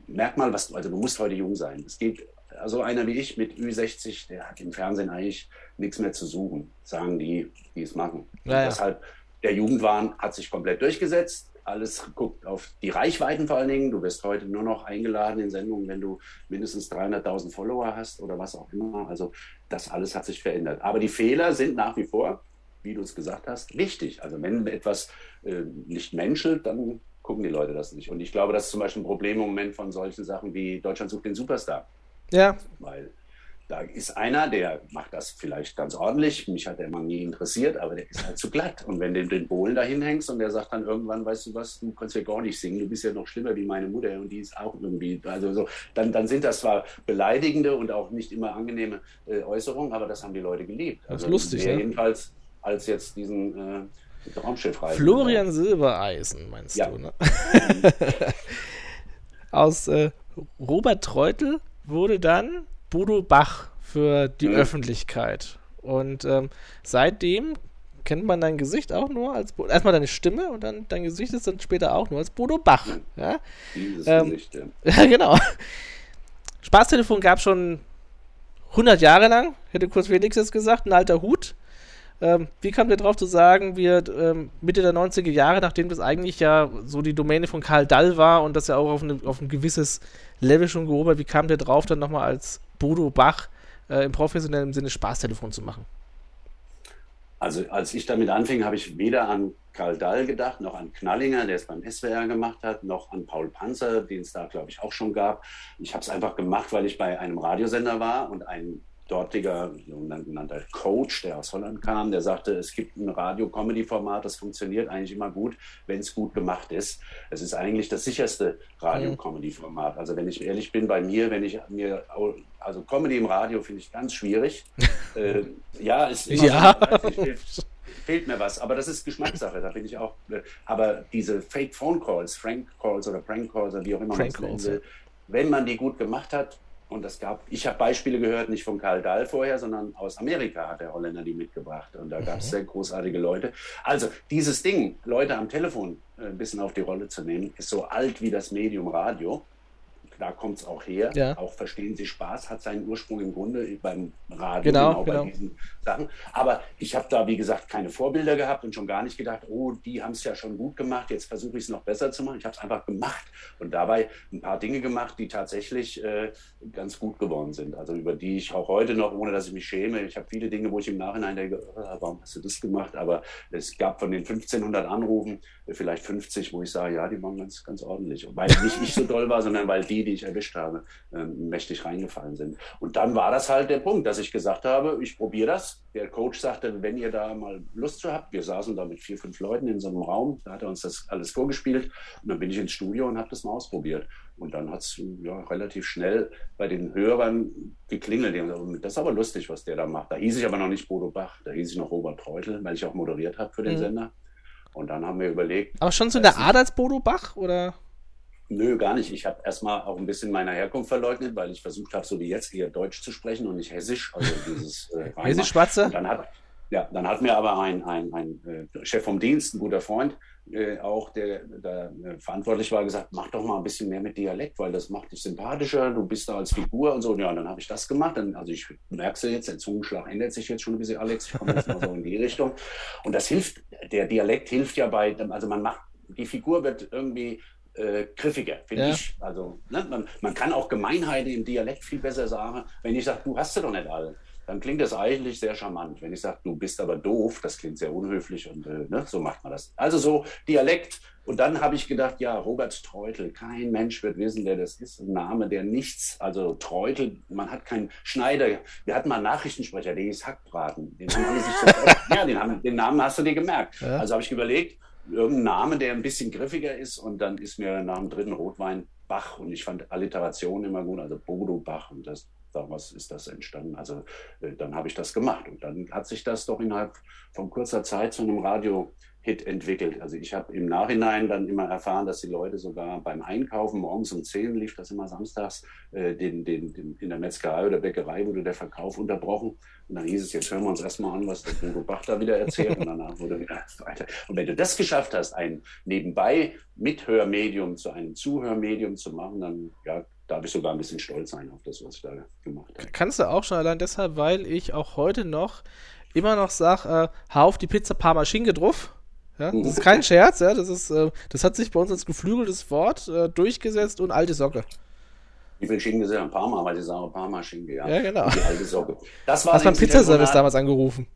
Merkmal, was du, also du musst heute jung sein. Es geht, also einer wie ich mit Ü60, der hat im Fernsehen eigentlich nichts mehr zu suchen, sagen die, die es machen. Ja, ja. Deshalb, der Jugendwahn hat sich komplett durchgesetzt alles guckt auf die Reichweiten vor allen Dingen. Du wirst heute nur noch eingeladen in Sendungen, wenn du mindestens 300.000 Follower hast oder was auch immer. Also das alles hat sich verändert. Aber die Fehler sind nach wie vor, wie du es gesagt hast, wichtig. Also wenn etwas äh, nicht menschelt, dann gucken die Leute das nicht. Und ich glaube, das ist zum Beispiel ein Problem im Moment von solchen Sachen wie Deutschland sucht den Superstar. Ja. Weil da ist einer, der macht das vielleicht ganz ordentlich. Mich hat der immer nie interessiert, aber der ist halt zu glatt. Und wenn du den Bohlen da hinhängst und der sagt dann irgendwann, weißt du was, du kannst ja gar nicht singen, du bist ja noch schlimmer wie meine Mutter und die ist auch irgendwie, also so, dann, dann sind das zwar beleidigende und auch nicht immer angenehme äh, Äußerungen, aber das haben die Leute geliebt. Das ist Also lustig, mehr ne? Jedenfalls als jetzt diesen äh, Florian Silbereisen, meinst Ja. du, ne? Aus äh, Robert Treutel wurde dann Bodo Bach für die Mhm. Öffentlichkeit. Und ähm, seitdem kennt man dein Gesicht auch nur als Bo erstmal deine Stimme und dann dein Gesicht ist dann später auch nur als Bodo Bach. Ja, Dieses Ähm, Gesicht, ja. ja genau. Spaßtelefon gab schon 100 Jahre lang, hätte kurz Felix jetzt gesagt, ein alter Hut. Ähm, wie kam der drauf zu sagen, wir ähm, Mitte der 90er Jahre, nachdem das eigentlich ja so die Domäne von Karl Dall war und das ja auch auf, eine, auf ein gewisses Level schon gehoben wie kam der drauf, dann nochmal als Bodo Bach äh, im professionellen Sinne Spaßtelefon zu machen? Also als ich damit anfing, habe ich weder an Karl Dall gedacht, noch an Knallinger, der es beim SWR gemacht hat, noch an Paul Panzer, den es da, glaube ich, auch schon gab. Ich habe es einfach gemacht, weil ich bei einem Radiosender war und ein dortiger sogenannter Coach, der aus Holland kam, der sagte, es gibt ein Radio-Comedy-Format, das funktioniert eigentlich immer gut, wenn es gut gemacht ist. Es ist eigentlich das sicherste Radio-Comedy-Format. Also wenn ich ehrlich bin, bei mir, wenn ich mir, also Comedy im Radio finde ich ganz schwierig. äh, ja, ist immer Ja. so, fehlt, fehlt mir was, aber das ist Geschmackssache, da bin ich auch. äh, Aber diese Fake Phone Calls, Frank Calls oder Prank Calls oder wie auch immer man es nennen will, wenn man die gut gemacht hat, und das gab, ich habe Beispiele gehört, nicht von Karl Dahl vorher, sondern aus Amerika hat der Holländer die mitgebracht. Und da gab es sehr großartige Leute. Also dieses Ding, Leute am Telefon äh, ein bisschen auf die Rolle zu nehmen, ist so alt wie das Medium Radio. Da kommt es auch her. Ja. Auch Verstehen Sie Spaß hat seinen Ursprung im Grunde beim Radio, Genau, bei genau. diesen Sachen. Aber ich habe da, wie gesagt, keine Vorbilder gehabt und schon gar nicht gedacht, oh, die haben es ja schon gut gemacht, jetzt versuche ich es noch besser zu machen. Ich habe es einfach gemacht und dabei ein paar Dinge gemacht, die tatsächlich äh, ganz gut geworden sind. Also über die ich auch heute noch, ohne dass ich mich schäme, ich habe viele Dinge, wo ich im Nachhinein denke, "Ah, warum hast du das gemacht? Aber es gab von den 1500 Anrufen äh, vielleicht 50, wo ich sage, ja, die waren ganz, ganz ordentlich. Und weil nicht ich so doll war, sondern weil die, die ich erwischt habe, ähm, mächtig reingefallen sind. Und dann war das halt der Punkt, dass ich gesagt habe, ich probiere das. Der Coach sagte, wenn ihr da mal Lust zu habt, wir saßen da mit vier, fünf Leuten in so einem Raum, da hat er uns das alles vorgespielt und dann bin ich ins Studio und habe das mal ausprobiert. Und dann hat es ja, relativ schnell bei den Hörern geklingelt. Die haben gesagt, das ist aber lustig, was der da macht. Da hieß ich aber noch nicht Bodo Bach, da hieß ich noch Robert Treutel, weil ich auch moderiert habe für den Mhm. Sender. Und dann haben wir überlegt, Aber schon so in der Art als Bodo Bach oder? Nö, gar nicht. Ich habe erstmal auch ein bisschen meine Herkunft verleugnet, weil ich versucht habe, so wie jetzt eher Deutsch zu sprechen und nicht Hessisch. Also dieses äh. Hessisch-Schwarze? Dann hat, ja, dann hat mir aber ein, ein, ein äh, Chef vom Dienst, ein guter Freund, äh, auch der, der äh, verantwortlich war, gesagt, mach doch mal ein bisschen mehr mit Dialekt, weil das macht dich sympathischer, du bist da als Figur und so. Ja, und dann habe ich das gemacht. Dann, also ich merk's ja jetzt, der Zungenschlag ändert sich jetzt schon ein bisschen, Alex. Ich komme jetzt mal so in die Richtung. Und das hilft, der Dialekt hilft ja bei, also man macht, die Figur wird irgendwie äh, griffiger, finde Ja. ich. Also ne, man, man kann auch Gemeinheiten im Dialekt viel besser sagen. Wenn ich sage, du hast sie doch nicht alle, dann klingt das eigentlich sehr charmant. Wenn ich sage, du bist aber doof, das klingt sehr unhöflich und äh, ne, so macht man das. Also so Dialekt. Und dann habe ich gedacht, ja, Robert Treutel, kein Mensch wird wissen, wer das ist. Ein Name, der nichts, also Treutel, man hat keinen Schneider. Wir hatten mal einen Nachrichtensprecher, der hieß Hackbraten. Den haben sich sofort, ja, den, haben, den Namen hast du dir gemerkt. Ja. Also habe ich überlegt, irgendein Name, der ein bisschen griffiger ist. Und dann ist mir nach dem dritten Rotwein Bach und ich fand Alliteration immer gut, also Bodo Bach und das daraus ist das entstanden. Also äh, dann habe ich das gemacht und dann hat sich das doch innerhalb von kurzer Zeit zu einem Radio Hit entwickelt. Also ich habe im Nachhinein dann immer erfahren, dass die Leute sogar beim Einkaufen, morgens um 10 lief das immer samstags, äh, den, den, den, in der Metzgerei oder Bäckerei wurde der Verkauf unterbrochen. Und dann hieß es, jetzt hören wir uns erstmal an, was der Bodo Bach da wieder erzählt. Und danach wurde wieder weiter. Und wenn du das geschafft hast, ein nebenbei Mithörmedium zu einem Zuhörmedium zu machen, dann ja, darf ich sogar ein bisschen stolz sein auf das, was ich da gemacht habe. Kannst du auch schon allein deshalb, weil ich auch heute noch immer noch sage, äh, hau auf die Pizza Parma Schinke drauf. Ja, das ist kein Scherz, ja, das ist, äh, das hat sich bei uns als geflügeltes Wort äh, durchgesetzt und alte Socke. Wie viel Schinken sind ein Parma, weil sie sagen Parma Schinke, ja. Ja, genau. Die alte Socke. Das war Hast beim Pizzaservice damals angerufen?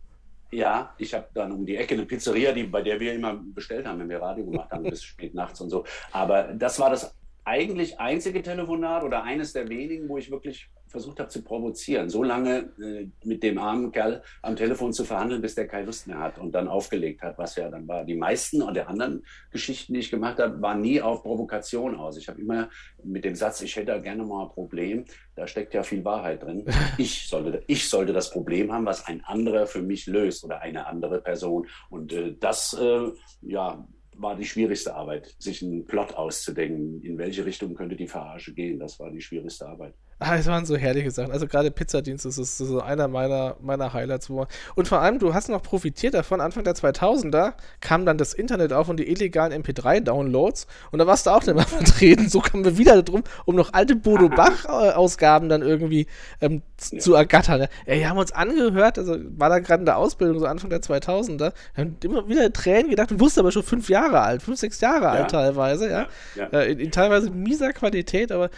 Ja, ich habe dann um die Ecke eine Pizzeria, die, bei der wir immer bestellt haben, wenn wir Radio gemacht haben, bis spät nachts und so. Aber das war das eigentlich einzige Telefonat oder eines der wenigen, wo ich wirklich versucht habe zu provozieren, so lange äh, mit dem armen Kerl am Telefon zu verhandeln, bis der keine Lust mehr hat und dann aufgelegt hat, was ja dann war. Die meisten und der anderen Geschichten, die ich gemacht habe, waren nie auf Provokation aus. Ich habe immer mit dem Satz, ich hätte gerne mal ein Problem, da steckt ja viel Wahrheit drin. Ich sollte, ich sollte das Problem haben, was ein anderer für mich löst oder eine andere Person. Und äh, das, äh, ja, war die schwierigste Arbeit, sich einen Plot auszudenken. In welche Richtung könnte die Verarsche gehen? Das war die schwierigste Arbeit. Ah, es waren so herrliche Sachen. Also gerade Pizzadienst ist, ist so einer meiner, meiner Highlights. Und vor allem, du hast noch profitiert davon. Anfang der 2000er kam dann das Internet auf und die illegalen MP3-Downloads. Und da warst du auch nicht mehr vertreten. So kamen wir wieder drum, um noch alte Bodo Bach-Ausgaben dann irgendwie ähm, ja. zu ergattern. Ja, wir haben uns angehört, also war da gerade in der Ausbildung, so Anfang der 2000er. Wir haben immer wieder Tränen gedacht und wusste aber schon fünf Jahre alt, fünf, sechs Jahre ja. alt teilweise, ja. ja. Äh, in, in, teilweise mieser Qualität, aber.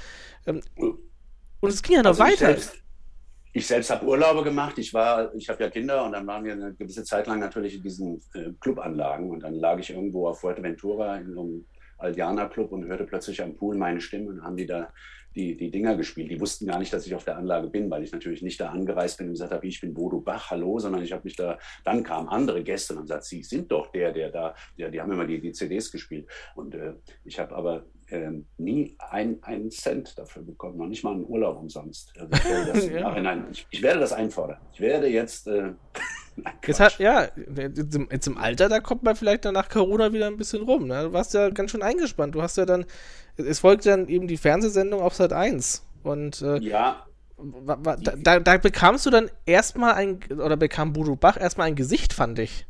Ähm, und es ging ja noch also weiter. Ich selbst, ich selbst habe Urlaube gemacht. Ich war, ich habe ja Kinder und dann waren wir eine gewisse Zeit lang natürlich in diesen äh, Clubanlagen und dann lag ich irgendwo auf Fuerteventura in so einem Aldiana Club und hörte plötzlich am Pool meine Stimme und haben die da die, die Dinger gespielt. Die wussten gar nicht, dass ich auf der Anlage bin, weil ich natürlich nicht da angereist bin und gesagt habe, ich bin Bodo Bach, hallo, sondern ich habe mich da, dann kamen andere Gäste und haben gesagt, sie sind doch der, der da, ja, die haben immer die, die CDs gespielt. Und äh, ich habe aber äh, nie ein, einen Cent dafür bekommen, noch nicht mal einen Urlaub umsonst. Also ich, werde das ja. ich, ich, werde das einfordern. Ich werde jetzt. Äh, jetzt hat, ja, jetzt im, Alter, da kommt man vielleicht dann nach Corona wieder ein bisschen rum. Ne? Du warst ja ganz schön eingespannt. Du hast ja dann, es folgte dann eben die Fernsehsendung auf Sat 1. Und äh, ja. Da, da, da, bekamst du dann erstmal ein, oder bekam Bodo Bach erstmal ein Gesicht, fand ich.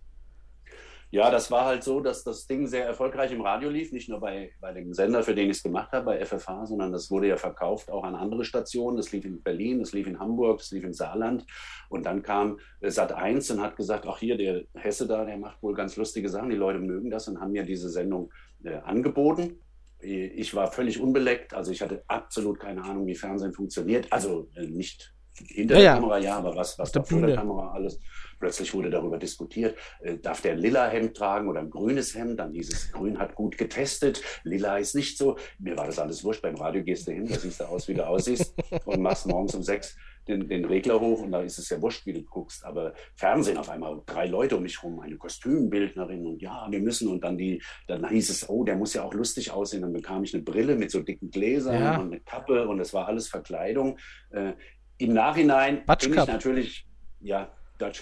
Ja, das war halt so, dass das Ding sehr erfolgreich im Radio lief, nicht nur bei, bei dem Sender, für den ich es gemacht habe, bei FFH, sondern das wurde ja verkauft auch an andere Stationen. Das lief in Berlin, das lief in Hamburg, das lief im Saarland. Und dann kam äh, Sat 1 und hat gesagt, ach hier, der Hesse da, der macht wohl ganz lustige Sachen, die Leute mögen das und haben mir diese Sendung äh, angeboten. Ich war völlig unbeleckt, also ich hatte absolut keine Ahnung, wie Fernsehen funktioniert. Also äh, nicht hinter ja, der Kamera, ja, aber was, was da vor der Kamera alles. Plötzlich wurde darüber diskutiert, äh, darf der lila Hemd tragen oder ein grünes Hemd? Dann dieses Grün hat gut getestet, lila ist nicht so. Mir war das alles wurscht. Beim Radio gehst du hin, da siehst du aus, wie du aussiehst und machst morgens um sechs den, den Regler hoch und da ist es ja wurscht, wie du guckst. Aber Fernsehen auf einmal, drei Leute um mich rum, eine Kostümbildnerin und ja, wir müssen. Und dann die, dann hieß es, oh, der muss ja auch lustig aussehen. Dann bekam ich eine Brille mit so dicken Gläsern ja. und eine Kappe und es war alles Verkleidung. Äh, Im Nachhinein Batschkap. bin ich natürlich, ja,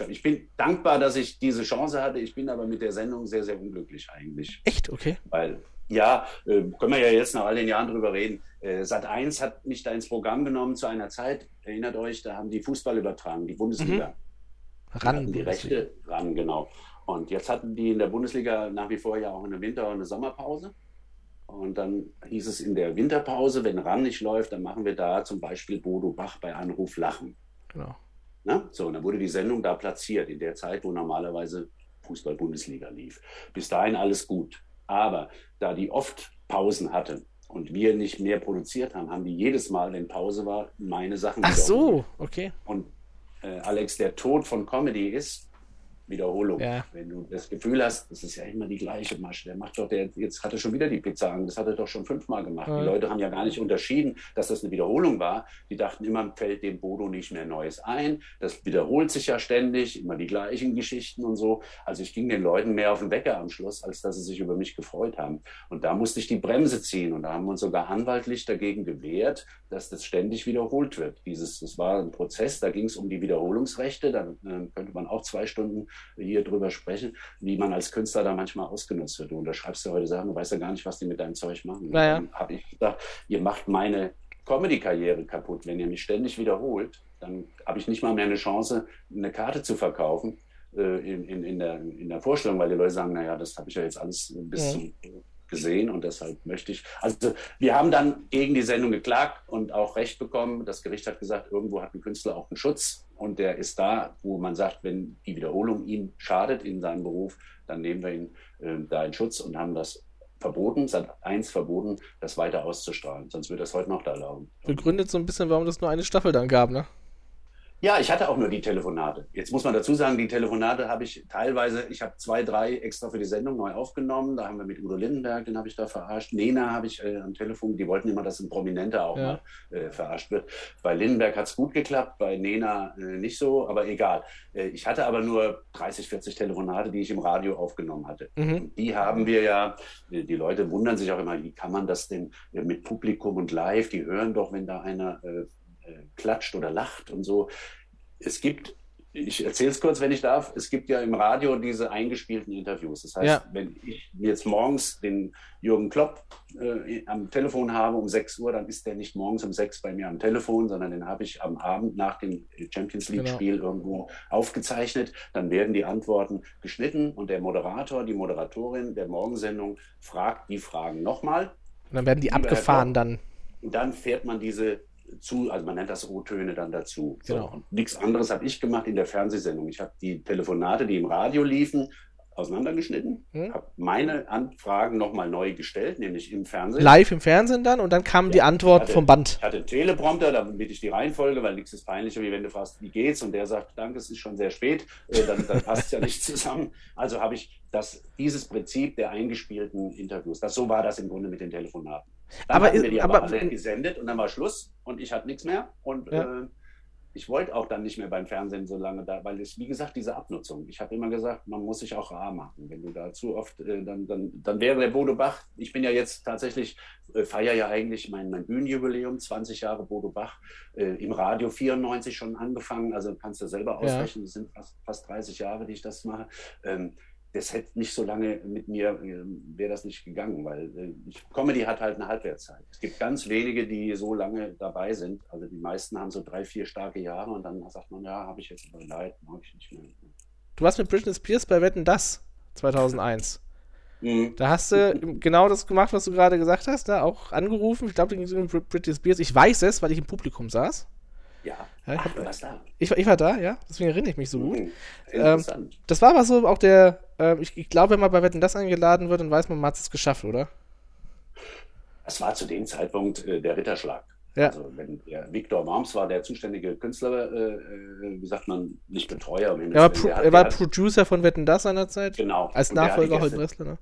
ich bin dankbar, dass ich diese Chance hatte. Ich bin aber mit der Sendung sehr, sehr unglücklich eigentlich. Echt? Okay. Weil, ja, äh, können wir ja jetzt nach all den Jahren drüber reden. Äh, Sat 1 hat mich da ins Programm genommen zu einer Zeit, erinnert euch, da haben die Fußball übertragen, die Bundesliga. Mhm. Ran. Die Rechte ran, genau. Und jetzt hatten die in der Bundesliga nach wie vor ja auch eine Winter- und eine Sommerpause. Und dann hieß es in der Winterpause, wenn RAN nicht läuft, dann machen wir da zum Beispiel Bodo Bach bei Anruf Lachen. Genau. Na? So, und dann wurde die Sendung da platziert, in der Zeit, wo normalerweise Fußball-Bundesliga lief. Bis dahin alles gut. Aber da die oft Pausen hatte und wir nicht mehr produziert haben, haben die jedes Mal, wenn Pause war, meine Sachen. Ach so, okay. Und äh, Alex, der Tod von Comedy ist, Wiederholung. Ja. Wenn du das Gefühl hast, das ist ja immer die gleiche Masche, der macht doch, der, jetzt hat er schon wieder die Pizza an, das hat er doch schon fünfmal gemacht. Ja. Die Leute haben ja gar nicht unterschieden, dass das eine Wiederholung war. Die dachten immer, fällt dem Bodo nicht mehr Neues ein. Das wiederholt sich ja ständig, immer die gleichen Geschichten und so. Also ich ging den Leuten mehr auf den Wecker am Schluss, als dass sie sich über mich gefreut haben. Und da musste ich die Bremse ziehen und da haben wir uns sogar anwaltlich dagegen gewehrt, dass das ständig wiederholt wird. Dieses, das war ein Prozess, da ging es um die Wiederholungsrechte, da äh, könnte man auch zwei Stunden hier drüber sprechen, wie man als Künstler da manchmal ausgenutzt wird. Du unterschreibst ja heute Sachen, du weißt ja gar nicht, was die mit deinem Zeug machen. Naja. Dann habe ich gedacht, ihr macht meine Comedy-Karriere kaputt. Wenn ihr mich ständig wiederholt, dann habe ich nicht mal mehr eine Chance, eine Karte zu verkaufen äh, in, in, in, der, in der Vorstellung, weil die Leute sagen, naja, das habe ich ja jetzt alles bis Ja. zum gesehen und deshalb möchte ich. Also wir haben dann gegen die Sendung geklagt und auch Recht bekommen. Das Gericht hat gesagt, irgendwo hat ein Künstler auch einen Schutz und der ist da, wo man sagt, wenn die Wiederholung ihm schadet in seinem Beruf, dann nehmen wir ihn äh, da in Schutz und haben das verboten, seit eins verboten, das weiter auszustrahlen. Sonst wird das heute noch da erlauben. Begründet so ein bisschen, warum das nur eine Staffel dann gab, ne? Ja, ich hatte auch nur die Telefonate. Jetzt muss man dazu sagen, die Telefonate habe ich teilweise, ich habe zwei, drei extra für die Sendung neu aufgenommen. Da haben wir mit Udo Lindenberg, den habe ich da verarscht. Nena habe ich äh, am Telefon, die wollten immer, dass ein Prominenter auch Ja. mal äh, verarscht wird. Bei Lindenberg hat es gut geklappt, bei Nena äh, nicht so, aber egal. Äh, ich hatte aber nur 30, 40 Telefonate, die ich im Radio aufgenommen hatte. Mhm. Die haben wir ja, äh, die Leute wundern sich auch immer, wie kann man das denn äh, mit Publikum und live, die hören doch, wenn da einer klatscht oder lacht und so. Es gibt, ich erzähle es kurz, wenn ich darf, es gibt ja im Radio diese eingespielten Interviews. Das heißt, Ja. wenn ich jetzt morgens den Jürgen Klopp äh, am Telefon habe um 6 Uhr, dann ist der nicht morgens um 6 bei mir am Telefon, sondern den habe ich am Abend nach dem Champions League-Spiel irgendwo aufgezeichnet. Dann werden die Antworten geschnitten und der Moderator, die Moderatorin der Morgensendung fragt die Fragen nochmal. Und dann werden die Herr abgefahren dann. Und dann fährt man diese zu, also man nennt das O-Töne dann dazu. So, Genau. und nichts anderes habe ich gemacht in der Fernsehsendung. Ich habe die Telefonate, die im Radio liefen, auseinandergeschnitten, Hm. habe meine Anfragen nochmal neu gestellt, nämlich im Fernsehen. Live im Fernsehen dann und dann kam die Ja, Antwort hatte- vom Band. Ich hatte einen Teleprompter, damit ich die Reihenfolge, weil nichts ist peinlicher, wie wenn du fragst, wie geht's? Und der sagt, danke, es ist schon sehr spät, äh, dann, dann passt es ja nicht zusammen. Also habe ich das, dieses Prinzip der eingespielten Interviews, das, so war das im Grunde mit den Telefonaten. Dann Aber ist- wir die aber, aber- alle gesendet und dann war Schluss und ich hatte nichts mehr. Und Ja. äh, ich wollte auch dann nicht mehr beim Fernsehen so lange da, weil es, wie gesagt, diese Abnutzung. Ich habe immer gesagt, man muss sich auch rar machen. Wenn du da zu oft, äh, dann, dann, dann wäre der Bodo Bach, ich bin ja jetzt tatsächlich, äh, feiere ja eigentlich mein, mein Bühnenjubiläum, 20 Jahre Bodo Bach, äh, im Radio 94 schon angefangen, also kannst du selber Ja. ausrechnen, das sind fast, fast 30 Jahre, die ich das mache. Ähm, das hätte nicht so lange mit mir, äh, wäre das nicht gegangen, weil äh, ich, Comedy hat halt eine Halbwertszeit. Es gibt ganz wenige, die so lange dabei sind. Also die meisten haben so drei, vier starke Jahre und dann sagt man, ja, habe ich jetzt leid, mag ich nicht mehr. Du warst mit Britney Spears bei Wetten Das 2001. Mhm. Da hast du genau das gemacht, was du gerade gesagt hast, da auch angerufen. Ich glaube, da ging es um Br- Britney Spears. Ich weiß es, weil ich im Publikum saß. Ja, Ja, ich Ach, hab- du warst da. Ich, war- ich war da, ja. Deswegen erinnere ich mich so gut. Mhm. Interessant. Das war aber so auch der, ähm, ich, ich glaube, wenn man bei Wetten Das eingeladen wird, dann weiß man, man hat es geschafft, oder? Es war zu dem Zeitpunkt äh, der Ritterschlag. Ja. Also wenn der Viktor Worms war der zuständige Künstler, äh, äh, wie sagt man, nicht Betreuer. um Er war, Pro er war Producer von Wetten Das seinerzeit. Genau. Als Nachfolger Holt Gäste- Bressler, ne?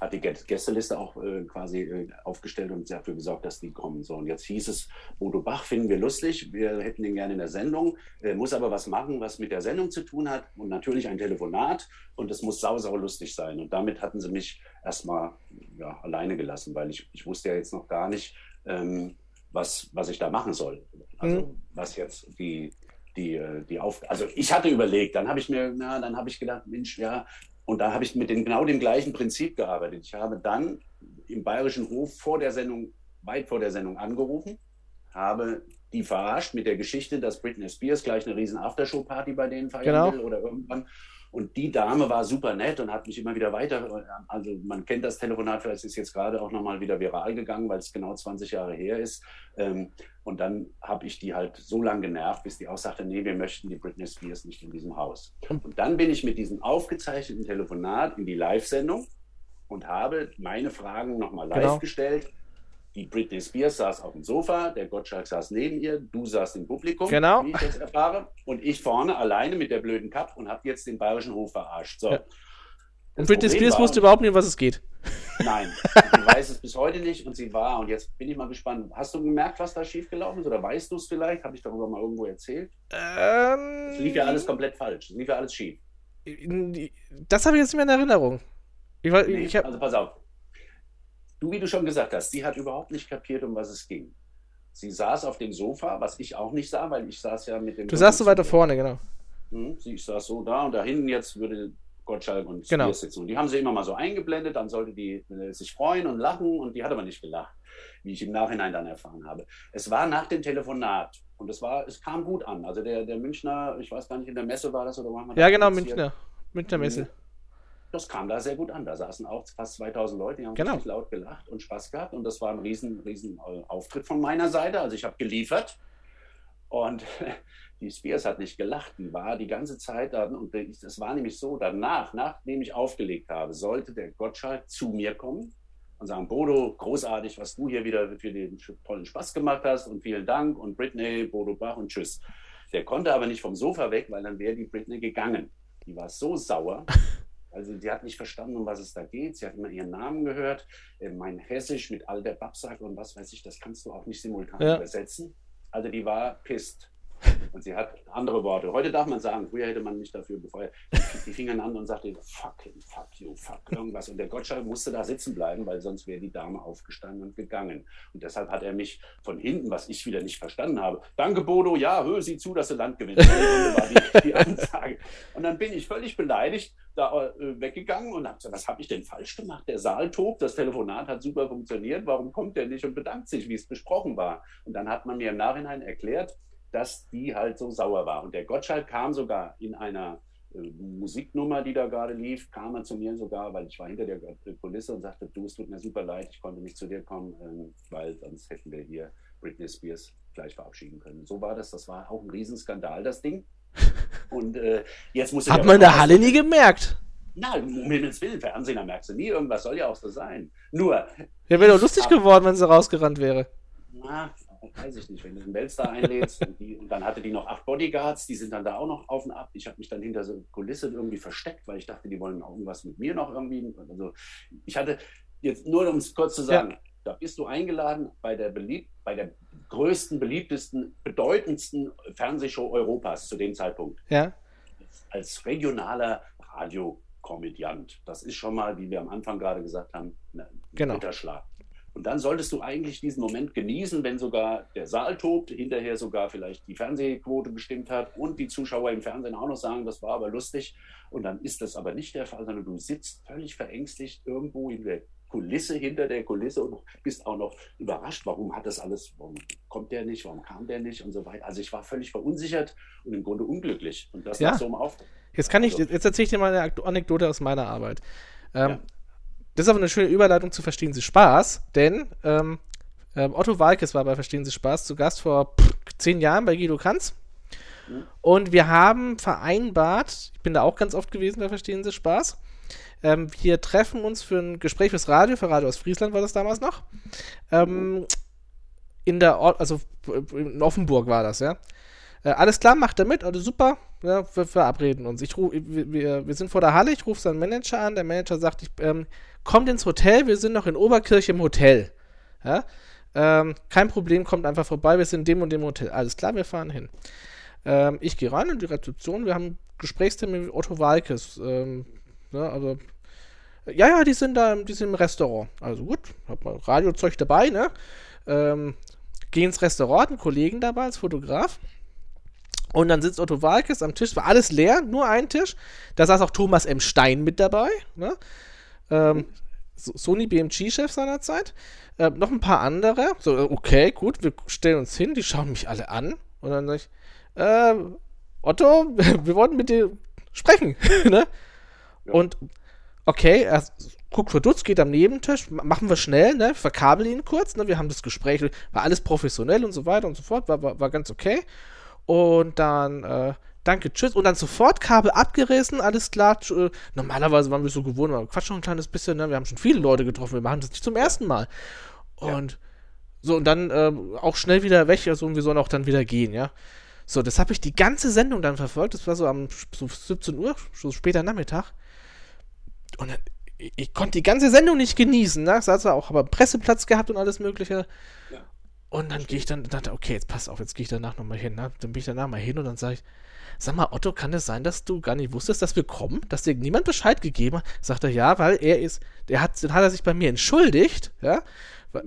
Hat die Gä- Gästeliste auch äh, quasi äh, aufgestellt und dafür gesorgt, dass die kommen. So, und jetzt hieß es, Bodo Bach finden wir lustig, wir hätten ihn gerne in der Sendung, äh, muss aber was machen, was mit der Sendung zu tun hat und natürlich ein Telefonat und es muss sau, sau lustig sein. Und damit hatten sie mich erstmal ja, alleine gelassen, weil ich, ich wusste ja jetzt noch gar nicht, ähm, was, was ich da machen soll. Also Mhm. was jetzt die, die, äh, die Auf... Also ich hatte überlegt, dann habe ich mir, na, dann habe ich gedacht, Mensch, ja, und da habe ich mit dem, genau dem gleichen Prinzip gearbeitet. Ich habe dann im Bayerischen Hof vor der Sendung, weit vor der Sendung angerufen, habe die verarscht mit der Geschichte, dass Britney Spears gleich eine riesen Aftershow-Party bei denen feiern Genau. will oder irgendwann. Und die Dame war super nett und hat mich immer wieder weiter, also man kennt das Telefonat, vielleicht ist jetzt gerade auch nochmal wieder viral gegangen, weil es genau 20 Jahre her ist. Ähm, Und dann habe ich die halt so lange genervt, bis die auch sagte, nee, wir möchten die Britney Spears nicht in diesem Haus. Und dann bin ich mit diesem aufgezeichneten Telefonat in die Live-Sendung und habe meine Fragen nochmal live Genau. gestellt. Die Britney Spears saß auf dem Sofa, der Gottschalk saß neben ihr, du saßt im Publikum, Genau. wie ich jetzt erfahre, und ich vorne alleine mit der blöden Cup und habe jetzt den bayerischen Hof verarscht. So. Ja. Und Britney Problem Spears war- wusste überhaupt nicht, um was es geht. Nein, sie weiß es bis heute nicht und sie war. Und jetzt bin ich mal gespannt. Hast du gemerkt, was da schiefgelaufen ist? Oder weißt du es vielleicht? Habe ich darüber mal irgendwo erzählt? Ähm, Es lief ja alles komplett falsch. Es lief ja alles schief. Das habe ich jetzt nicht mehr in Erinnerung. Ich, Nee, ich hab, also pass auf. Du, wie du schon gesagt hast, sie hat überhaupt nicht kapiert, um was es ging. Sie saß auf dem Sofa, was ich auch nicht sah, weil ich saß ja mit dem. du saßt so weiter vorne, genau. Hm, sie saß so da und da hinten jetzt würde Gottschalk und Genau. Spears sitzen. Und die haben sie immer mal so eingeblendet, dann sollte die äh, sich freuen und lachen und die hat aber nicht gelacht, wie ich im Nachhinein dann erfahren habe. Es war nach dem Telefonat und es war, es kam gut an. Also der, der Münchner, ich weiß gar nicht, in der Messe war das oder wo haben wir Ja, genau? Münchner. Münchner Messe. Das kam da sehr gut an. Da saßen auch fast 2000 Leute, die haben Genau. richtig laut gelacht und Spaß gehabt. Und das war ein riesen, riesen äh, Auftritt von meiner Seite. Also ich habe geliefert. Und die Spears hat nicht gelacht. Die war die ganze Zeit da. Und das war nämlich so, danach, nachdem ich aufgelegt habe, sollte der Gottschalk zu mir kommen und sagen, Bodo, großartig, was du hier wieder für den tollen Spaß gemacht hast und vielen Dank und Britney, Bodo Bach und tschüss. Der konnte aber nicht vom Sofa weg, weil dann wäre die Britney gegangen. Die war so sauer. Also die hat nicht verstanden, um was es da geht. Sie hat immer ihren Namen gehört. Äh, Mein Hessisch mit all der Babsack und was weiß ich, das kannst du auch nicht simultan Ja. übersetzen. Also die war pisst. Und sie hat andere Worte. Heute darf man sagen, früher hätte man mich dafür befeuert. Die, die fing an und sagte, fuck him, fuck you, fuck irgendwas. Und der Gottschalk musste da sitzen bleiben, weil sonst wäre die Dame aufgestanden und gegangen. Und deshalb hat er mich von hinten, was ich wieder nicht verstanden habe, danke Bodo, ja, hör sie zu, dass du Land gewinnst. Die, die Ansage. Und dann bin ich völlig beleidigt da äh, weggegangen und habe gesagt, was habe ich denn falsch gemacht? Der Saal tobt, das Telefonat hat super funktioniert, warum kommt der nicht und bedankt sich, wie es besprochen war? Und dann hat man mir im Nachhinein erklärt, dass die halt so sauer war. Und der Gottschalk kam sogar in einer äh, Musiknummer, die da gerade lief, kam er zu mir sogar, weil ich war hinter der äh, Kulisse und sagte, du, es tut mir super leid, ich konnte nicht zu dir kommen, ähm, weil sonst hätten wir hier Britney Spears gleich verabschieden können. So war das, das war auch ein Riesenskandal, das Ding. Und äh, jetzt muss Hat man in der Halle nie gemerkt. Na, um Himmels Willen, Fernsehen, da merkst du nie, irgendwas soll ja auch so sein. Nur, Ja, wäre doch lustig geworden, wenn sie rausgerannt wäre. na, weiß ich nicht, wenn du einen Weltstar einlädst und, die, und dann hatte die noch acht Bodyguards, die sind dann da auch noch auf und ab. Ich habe mich dann hinter so Kulisse irgendwie versteckt, weil ich dachte, die wollen auch irgendwas mit mir noch irgendwie. Also ich hatte jetzt nur, um es kurz zu sagen, da bist du eingeladen bei der beliebt, bei der größten, beliebtesten, bedeutendsten Fernsehshow Europas zu dem Zeitpunkt Ja. als regionaler Radiokomödiant. Das ist schon mal, wie wir am Anfang gerade gesagt haben, ein Genau. Ritterschlag. Und dann solltest du eigentlich diesen Moment genießen, wenn sogar der Saal tobt, hinterher sogar vielleicht die Fernsehquote bestimmt hat und die Zuschauer im Fernsehen auch noch sagen, das war aber lustig. Und dann ist das aber nicht der Fall, sondern du sitzt völlig verängstigt irgendwo in der Kulisse, hinter der Kulisse und bist auch noch überrascht, warum hat das alles, warum kommt der nicht, warum kam der nicht und so weiter. Also ich war völlig verunsichert und im Grunde unglücklich. Und das Ja. nach so einem Auftritt. Jetzt kann ich, Also- jetzt erzähle ich dir mal eine Anekdote aus meiner Arbeit. Ähm, Ja. Das ist aber eine schöne Überleitung zu Verstehen Sie Spaß, denn ähm, ähm, Otto Walkes war bei Verstehen Sie Spaß zu Gast vor pff, zehn Jahren bei Guido Kanz. Und wir haben vereinbart, ich bin da auch ganz oft gewesen bei Verstehen Sie Spaß, ähm, wir treffen uns für ein Gespräch fürs Radio, für Radio aus Friesland war das damals noch. Ähm, in der Ort, also in Offenburg war das, ja. Äh, alles klar, macht er mit, also super, ja, wir verabreden uns. Ich ruf, wir, wir, sind vor der Halle, ich rufe seinen Manager an, der Manager sagt, ich, ähm, kommt ins Hotel, wir sind noch in Oberkirch im Hotel. Ja? Ähm, kein Problem, kommt einfach vorbei, wir sind in dem und dem Hotel. Alles klar, wir fahren hin. Ähm, ich gehe rein in die Rezeption, wir haben Gesprächstermin mit Otto Walkes. Ähm, ne, also, ja, ja, die sind da, die sind im Restaurant. Also gut, hab mal Radiozeug dabei, ne? Ähm, geh ins Restaurant, einen Kollegen dabei als Fotograf. Und dann sitzt Otto Walkes am Tisch, war alles leer, nur ein Tisch. Da saß auch Thomas M. Stein mit dabei, ne? ähm, So- Sony BMG-Chef seinerzeit. Äh, noch ein paar andere. So, äh, okay, gut, wir stellen uns hin, die schauen mich alle an. Und dann sag ich, äh, Otto, wir wollten mit dir sprechen. ne? Und okay, er guckt verdutzt, geht am Nebentisch, ma- machen wir schnell, ne? Verkabel ihn kurz, ne? Wir haben das Gespräch, war alles professionell und so weiter und so fort, war, war, war ganz okay. Und dann, äh, danke, tschüss. Und dann sofort Kabel abgerissen, alles klar. äh, Normalerweise waren wir so gewohnt, aber quatsch noch ein kleines bisschen, ne? Wir haben schon viele Leute getroffen, wir machen das nicht zum ersten Mal. Und so, und dann äh, auch schnell wieder weg, also und wir sollen auch dann wieder gehen, ja. So, das habe ich die ganze Sendung dann verfolgt. Das war so am so 17 Uhr, so später Nachmittag. Und dann, ich, ich konnte die ganze Sendung nicht genießen, ne? Saß er auch, aber Presseplatz gehabt und alles Mögliche. Ja. Und dann gehe ich dann, dachte, okay, jetzt pass auf, jetzt gehe ich danach nochmal hin. Ne? Dann bin ich danach mal hin und dann sage ich, sag mal, Otto, kann es sein, dass du gar nicht wusstest, dass wir kommen? Dass dir niemand Bescheid gegeben hat? Sagt er, ja, weil er ist, der hat, dann hat er sich bei mir entschuldigt, ja,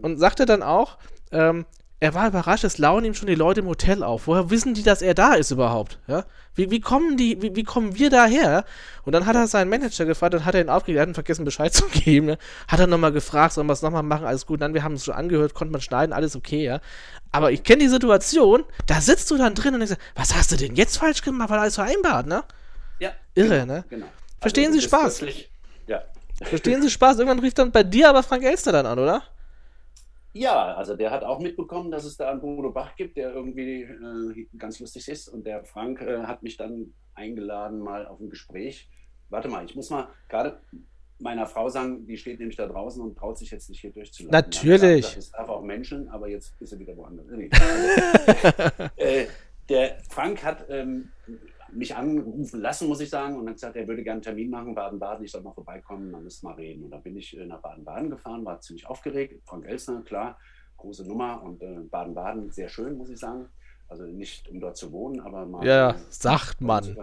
und sagte dann auch, ähm, er war überrascht, es lauern ihm schon die Leute im Hotel auf. Woher wissen die, dass er da ist überhaupt? Ja? Wie, wie kommen die, wie, wie kommen wir daher? Und dann hat er seinen Manager gefragt, dann hat er ihn aufgeklärt und vergessen Bescheid zu geben. Ne? Hat er nochmal gefragt, sollen wir es nochmal machen, alles gut. Dann, wir haben es schon angehört, konnte man schneiden, alles okay, ja. Aber ich kenne die Situation, da sitzt du dann drin und denkst, was hast du denn jetzt falsch gemacht, weil alles vereinbart, ne? Ja. Irre, genau, ne? Genau. Verstehen Also, Sie Spaß? Ja. Verstehen Sie Spaß? Irgendwann rief dann bei dir aber Frank Elster dann an, oder? Ja, also der hat auch mitbekommen, dass es da einen Bodo Bach gibt, der irgendwie äh, ganz lustig ist. Und der Frank äh, hat mich dann eingeladen mal auf ein Gespräch. Warte mal, ich muss mal gerade meiner Frau sagen, die steht nämlich da draußen und traut sich jetzt nicht hier durchzulassen. Natürlich. Das darf auch Menschen, aber jetzt ist sie wieder woanders. Nee. Also, äh, der Frank hat ähm, mich anrufen lassen, muss ich sagen, und hat gesagt, er würde gerne einen Termin machen, Baden-Baden, ich soll mal vorbeikommen, man müsste mal reden. Und dann bin ich äh, nach Baden-Baden gefahren, war ziemlich aufgeregt. Frank Elsner, klar, große Nummer und äh, Baden-Baden sehr schön, muss ich sagen. Also nicht, um dort zu wohnen, aber mal. Ja, äh, sagt man.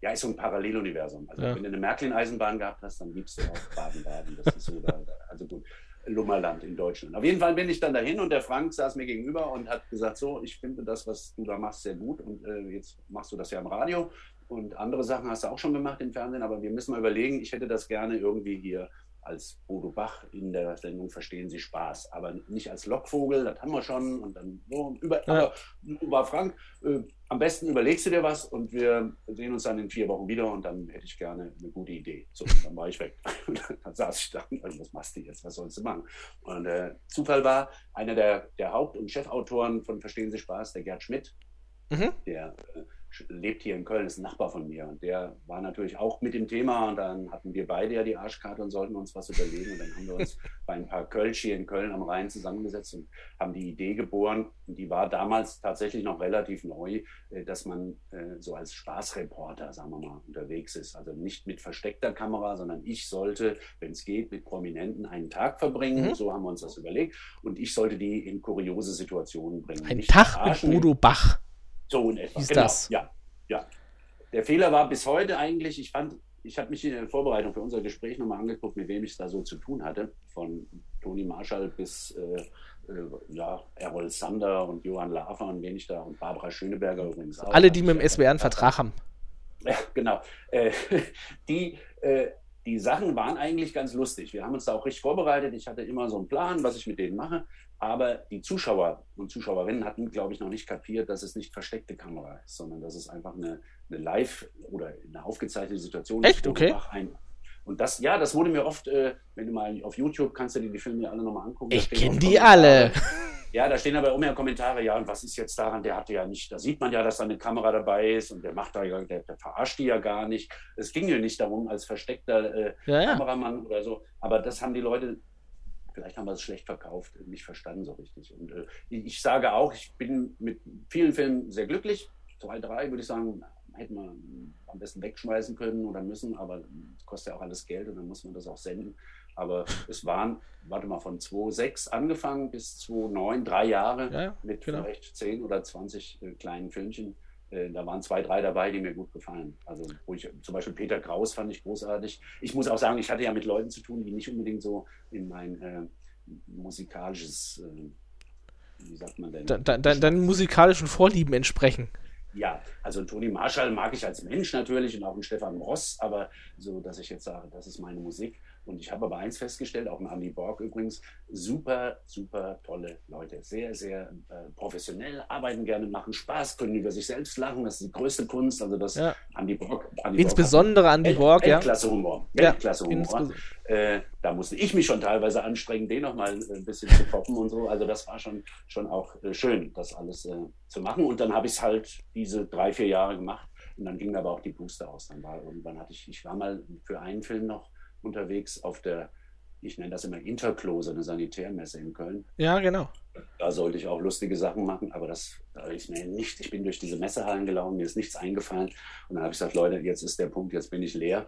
Ja, ist so ein Paralleluniversum. Also Ja. wenn du eine Märklin-Eisenbahn gehabt hast, dann liebst du auch Baden-Baden. Das ist so also gut. Lummerland in Deutschland. Auf jeden Fall bin ich dann dahin und der Frank saß mir gegenüber und hat gesagt, so, ich finde das, was du da machst, sehr gut und äh, jetzt machst du das ja im Radio und andere Sachen hast du auch schon gemacht im Fernsehen, aber wir müssen mal überlegen, ich hätte das gerne irgendwie hier als Bodo Bach in der Sendung Verstehen Sie Spaß, aber nicht als Lockvogel, das haben wir schon und dann so über, Ja. war Frank, äh, am besten überlegst du dir was und wir sehen uns dann in vier Wochen wieder und dann hätte ich gerne eine gute Idee. So, dann war ich weg. dann saß ich da und dachte, was machst du jetzt, was sollst du machen? Und der Zufall war, einer der, der Haupt- und Chefautoren von Verstehen Sie Spaß, der Gerd Schmidt, Mhm. der äh, lebt hier in Köln, ist ein Nachbar von mir. Und der war natürlich auch mit dem Thema. Und dann hatten wir beide ja die Arschkarte und sollten uns was überlegen. Und dann haben wir uns bei ein paar Kölsch hier in Köln am Rhein zusammengesetzt und haben die Idee geboren. Und die war damals tatsächlich noch relativ neu, äh, dass man äh, so als Spaßreporter, sagen wir mal, unterwegs ist. Also nicht mit versteckter Kamera, sondern ich sollte, wenn es geht, mit Prominenten einen Tag verbringen. Mhm. So haben wir uns das überlegt. Und ich sollte die in kuriose Situationen bringen. Ein Tag mit Udo Bach. So in etwa. Hieß genau. das. Ja, ja. Der Fehler war bis heute eigentlich, ich fand, ich habe mich in der Vorbereitung für unser Gespräch nochmal angeguckt, mit wem ich es da so zu tun hatte. Von Toni Marschall bis äh, äh, ja, Errol Sander und Johann Lafer und wen ich da und Barbara Schöneberger übrigens auch. Alle, die mit dem SWR einen Vertrag haben. ja, genau. Äh, die, äh, die Sachen waren eigentlich ganz lustig. Wir haben uns da auch richtig vorbereitet. Ich hatte immer so einen Plan, was ich mit denen mache. Aber die Zuschauer und Zuschauerinnen hatten, glaube ich, noch nicht kapiert, dass es nicht versteckte Kamera ist, sondern dass es einfach eine, eine live oder eine aufgezeichnete Situation Echt? wo Okay. Ein, und das, ja, das wurde mir oft, äh, wenn du mal auf YouTube kannst du dir die Filme alle nochmal angucken. Ich kenne die alle. Ja, da stehen aber immer Kommentare, ja, und was ist jetzt daran? Der hatte ja nicht, da sieht man ja, dass da eine Kamera dabei ist und der macht da ja, der, der verarscht die ja gar nicht. Es ging ja nicht darum, als versteckter äh, Ja, ja. Kameramann oder so. Aber das haben die Leute, vielleicht haben wir es schlecht verkauft, nicht verstanden so richtig. Und äh, ich ich sage auch, ich bin mit vielen Filmen sehr glücklich. Zwei, drei würde ich sagen, hätten wir am besten wegschmeißen können oder müssen, aber es kostet ja auch alles Geld und dann muss man das auch senden. Aber es waren, warte mal, von 2006 angefangen bis 2009, drei Jahre Ja, mit genau. vielleicht 10 oder 20 äh, kleinen Filmchen. Äh, da waren zwei, drei dabei, die mir gut gefallen. Also, wo ich zum Beispiel Peter Kraus fand ich großartig. Ich muss auch sagen, ich hatte ja mit Leuten zu tun, die nicht unbedingt so in mein äh, musikalisches, äh, wie sagt man denn? De de de deinen musikalischen Vorlieben entsprechen. Ja, also Toni Marshall mag ich als Mensch natürlich und auch einen Stefan Ross, aber so, dass ich jetzt sage, das ist meine Musik. Und ich habe aber eins festgestellt, auch ein Andy Borg übrigens, super, super tolle Leute. Sehr, sehr äh, professionell, arbeiten gerne, machen Spaß, können über sich selbst lachen. Das ist die größte Kunst. Also das Ja. Andy Borg. Andy Insbesondere an die Welt- Borg, ja. Weltklasse Humor. Ja, Weltklasse Humor. insbes- Äh, da musste ich mich schon teilweise anstrengen, den nochmal ein bisschen zu poppen und so. Also das war schon, schon auch äh, schön, das alles äh, zu machen. Und dann habe ich es halt diese drei, vier Jahre gemacht. Und dann ging aber auch die Booster aus. Dann war irgendwann hatte ich, ich war mal für einen Film noch unterwegs auf der, ich nenne das immer Interclose, eine Sanitärmesse in Köln. Ja, genau. Da sollte ich auch lustige Sachen machen, aber das da ist mir nicht. Ich bin durch diese Messehallen gelaufen, mir ist nichts eingefallen. Und dann habe ich gesagt, Leute, jetzt ist der Punkt, jetzt bin ich leer.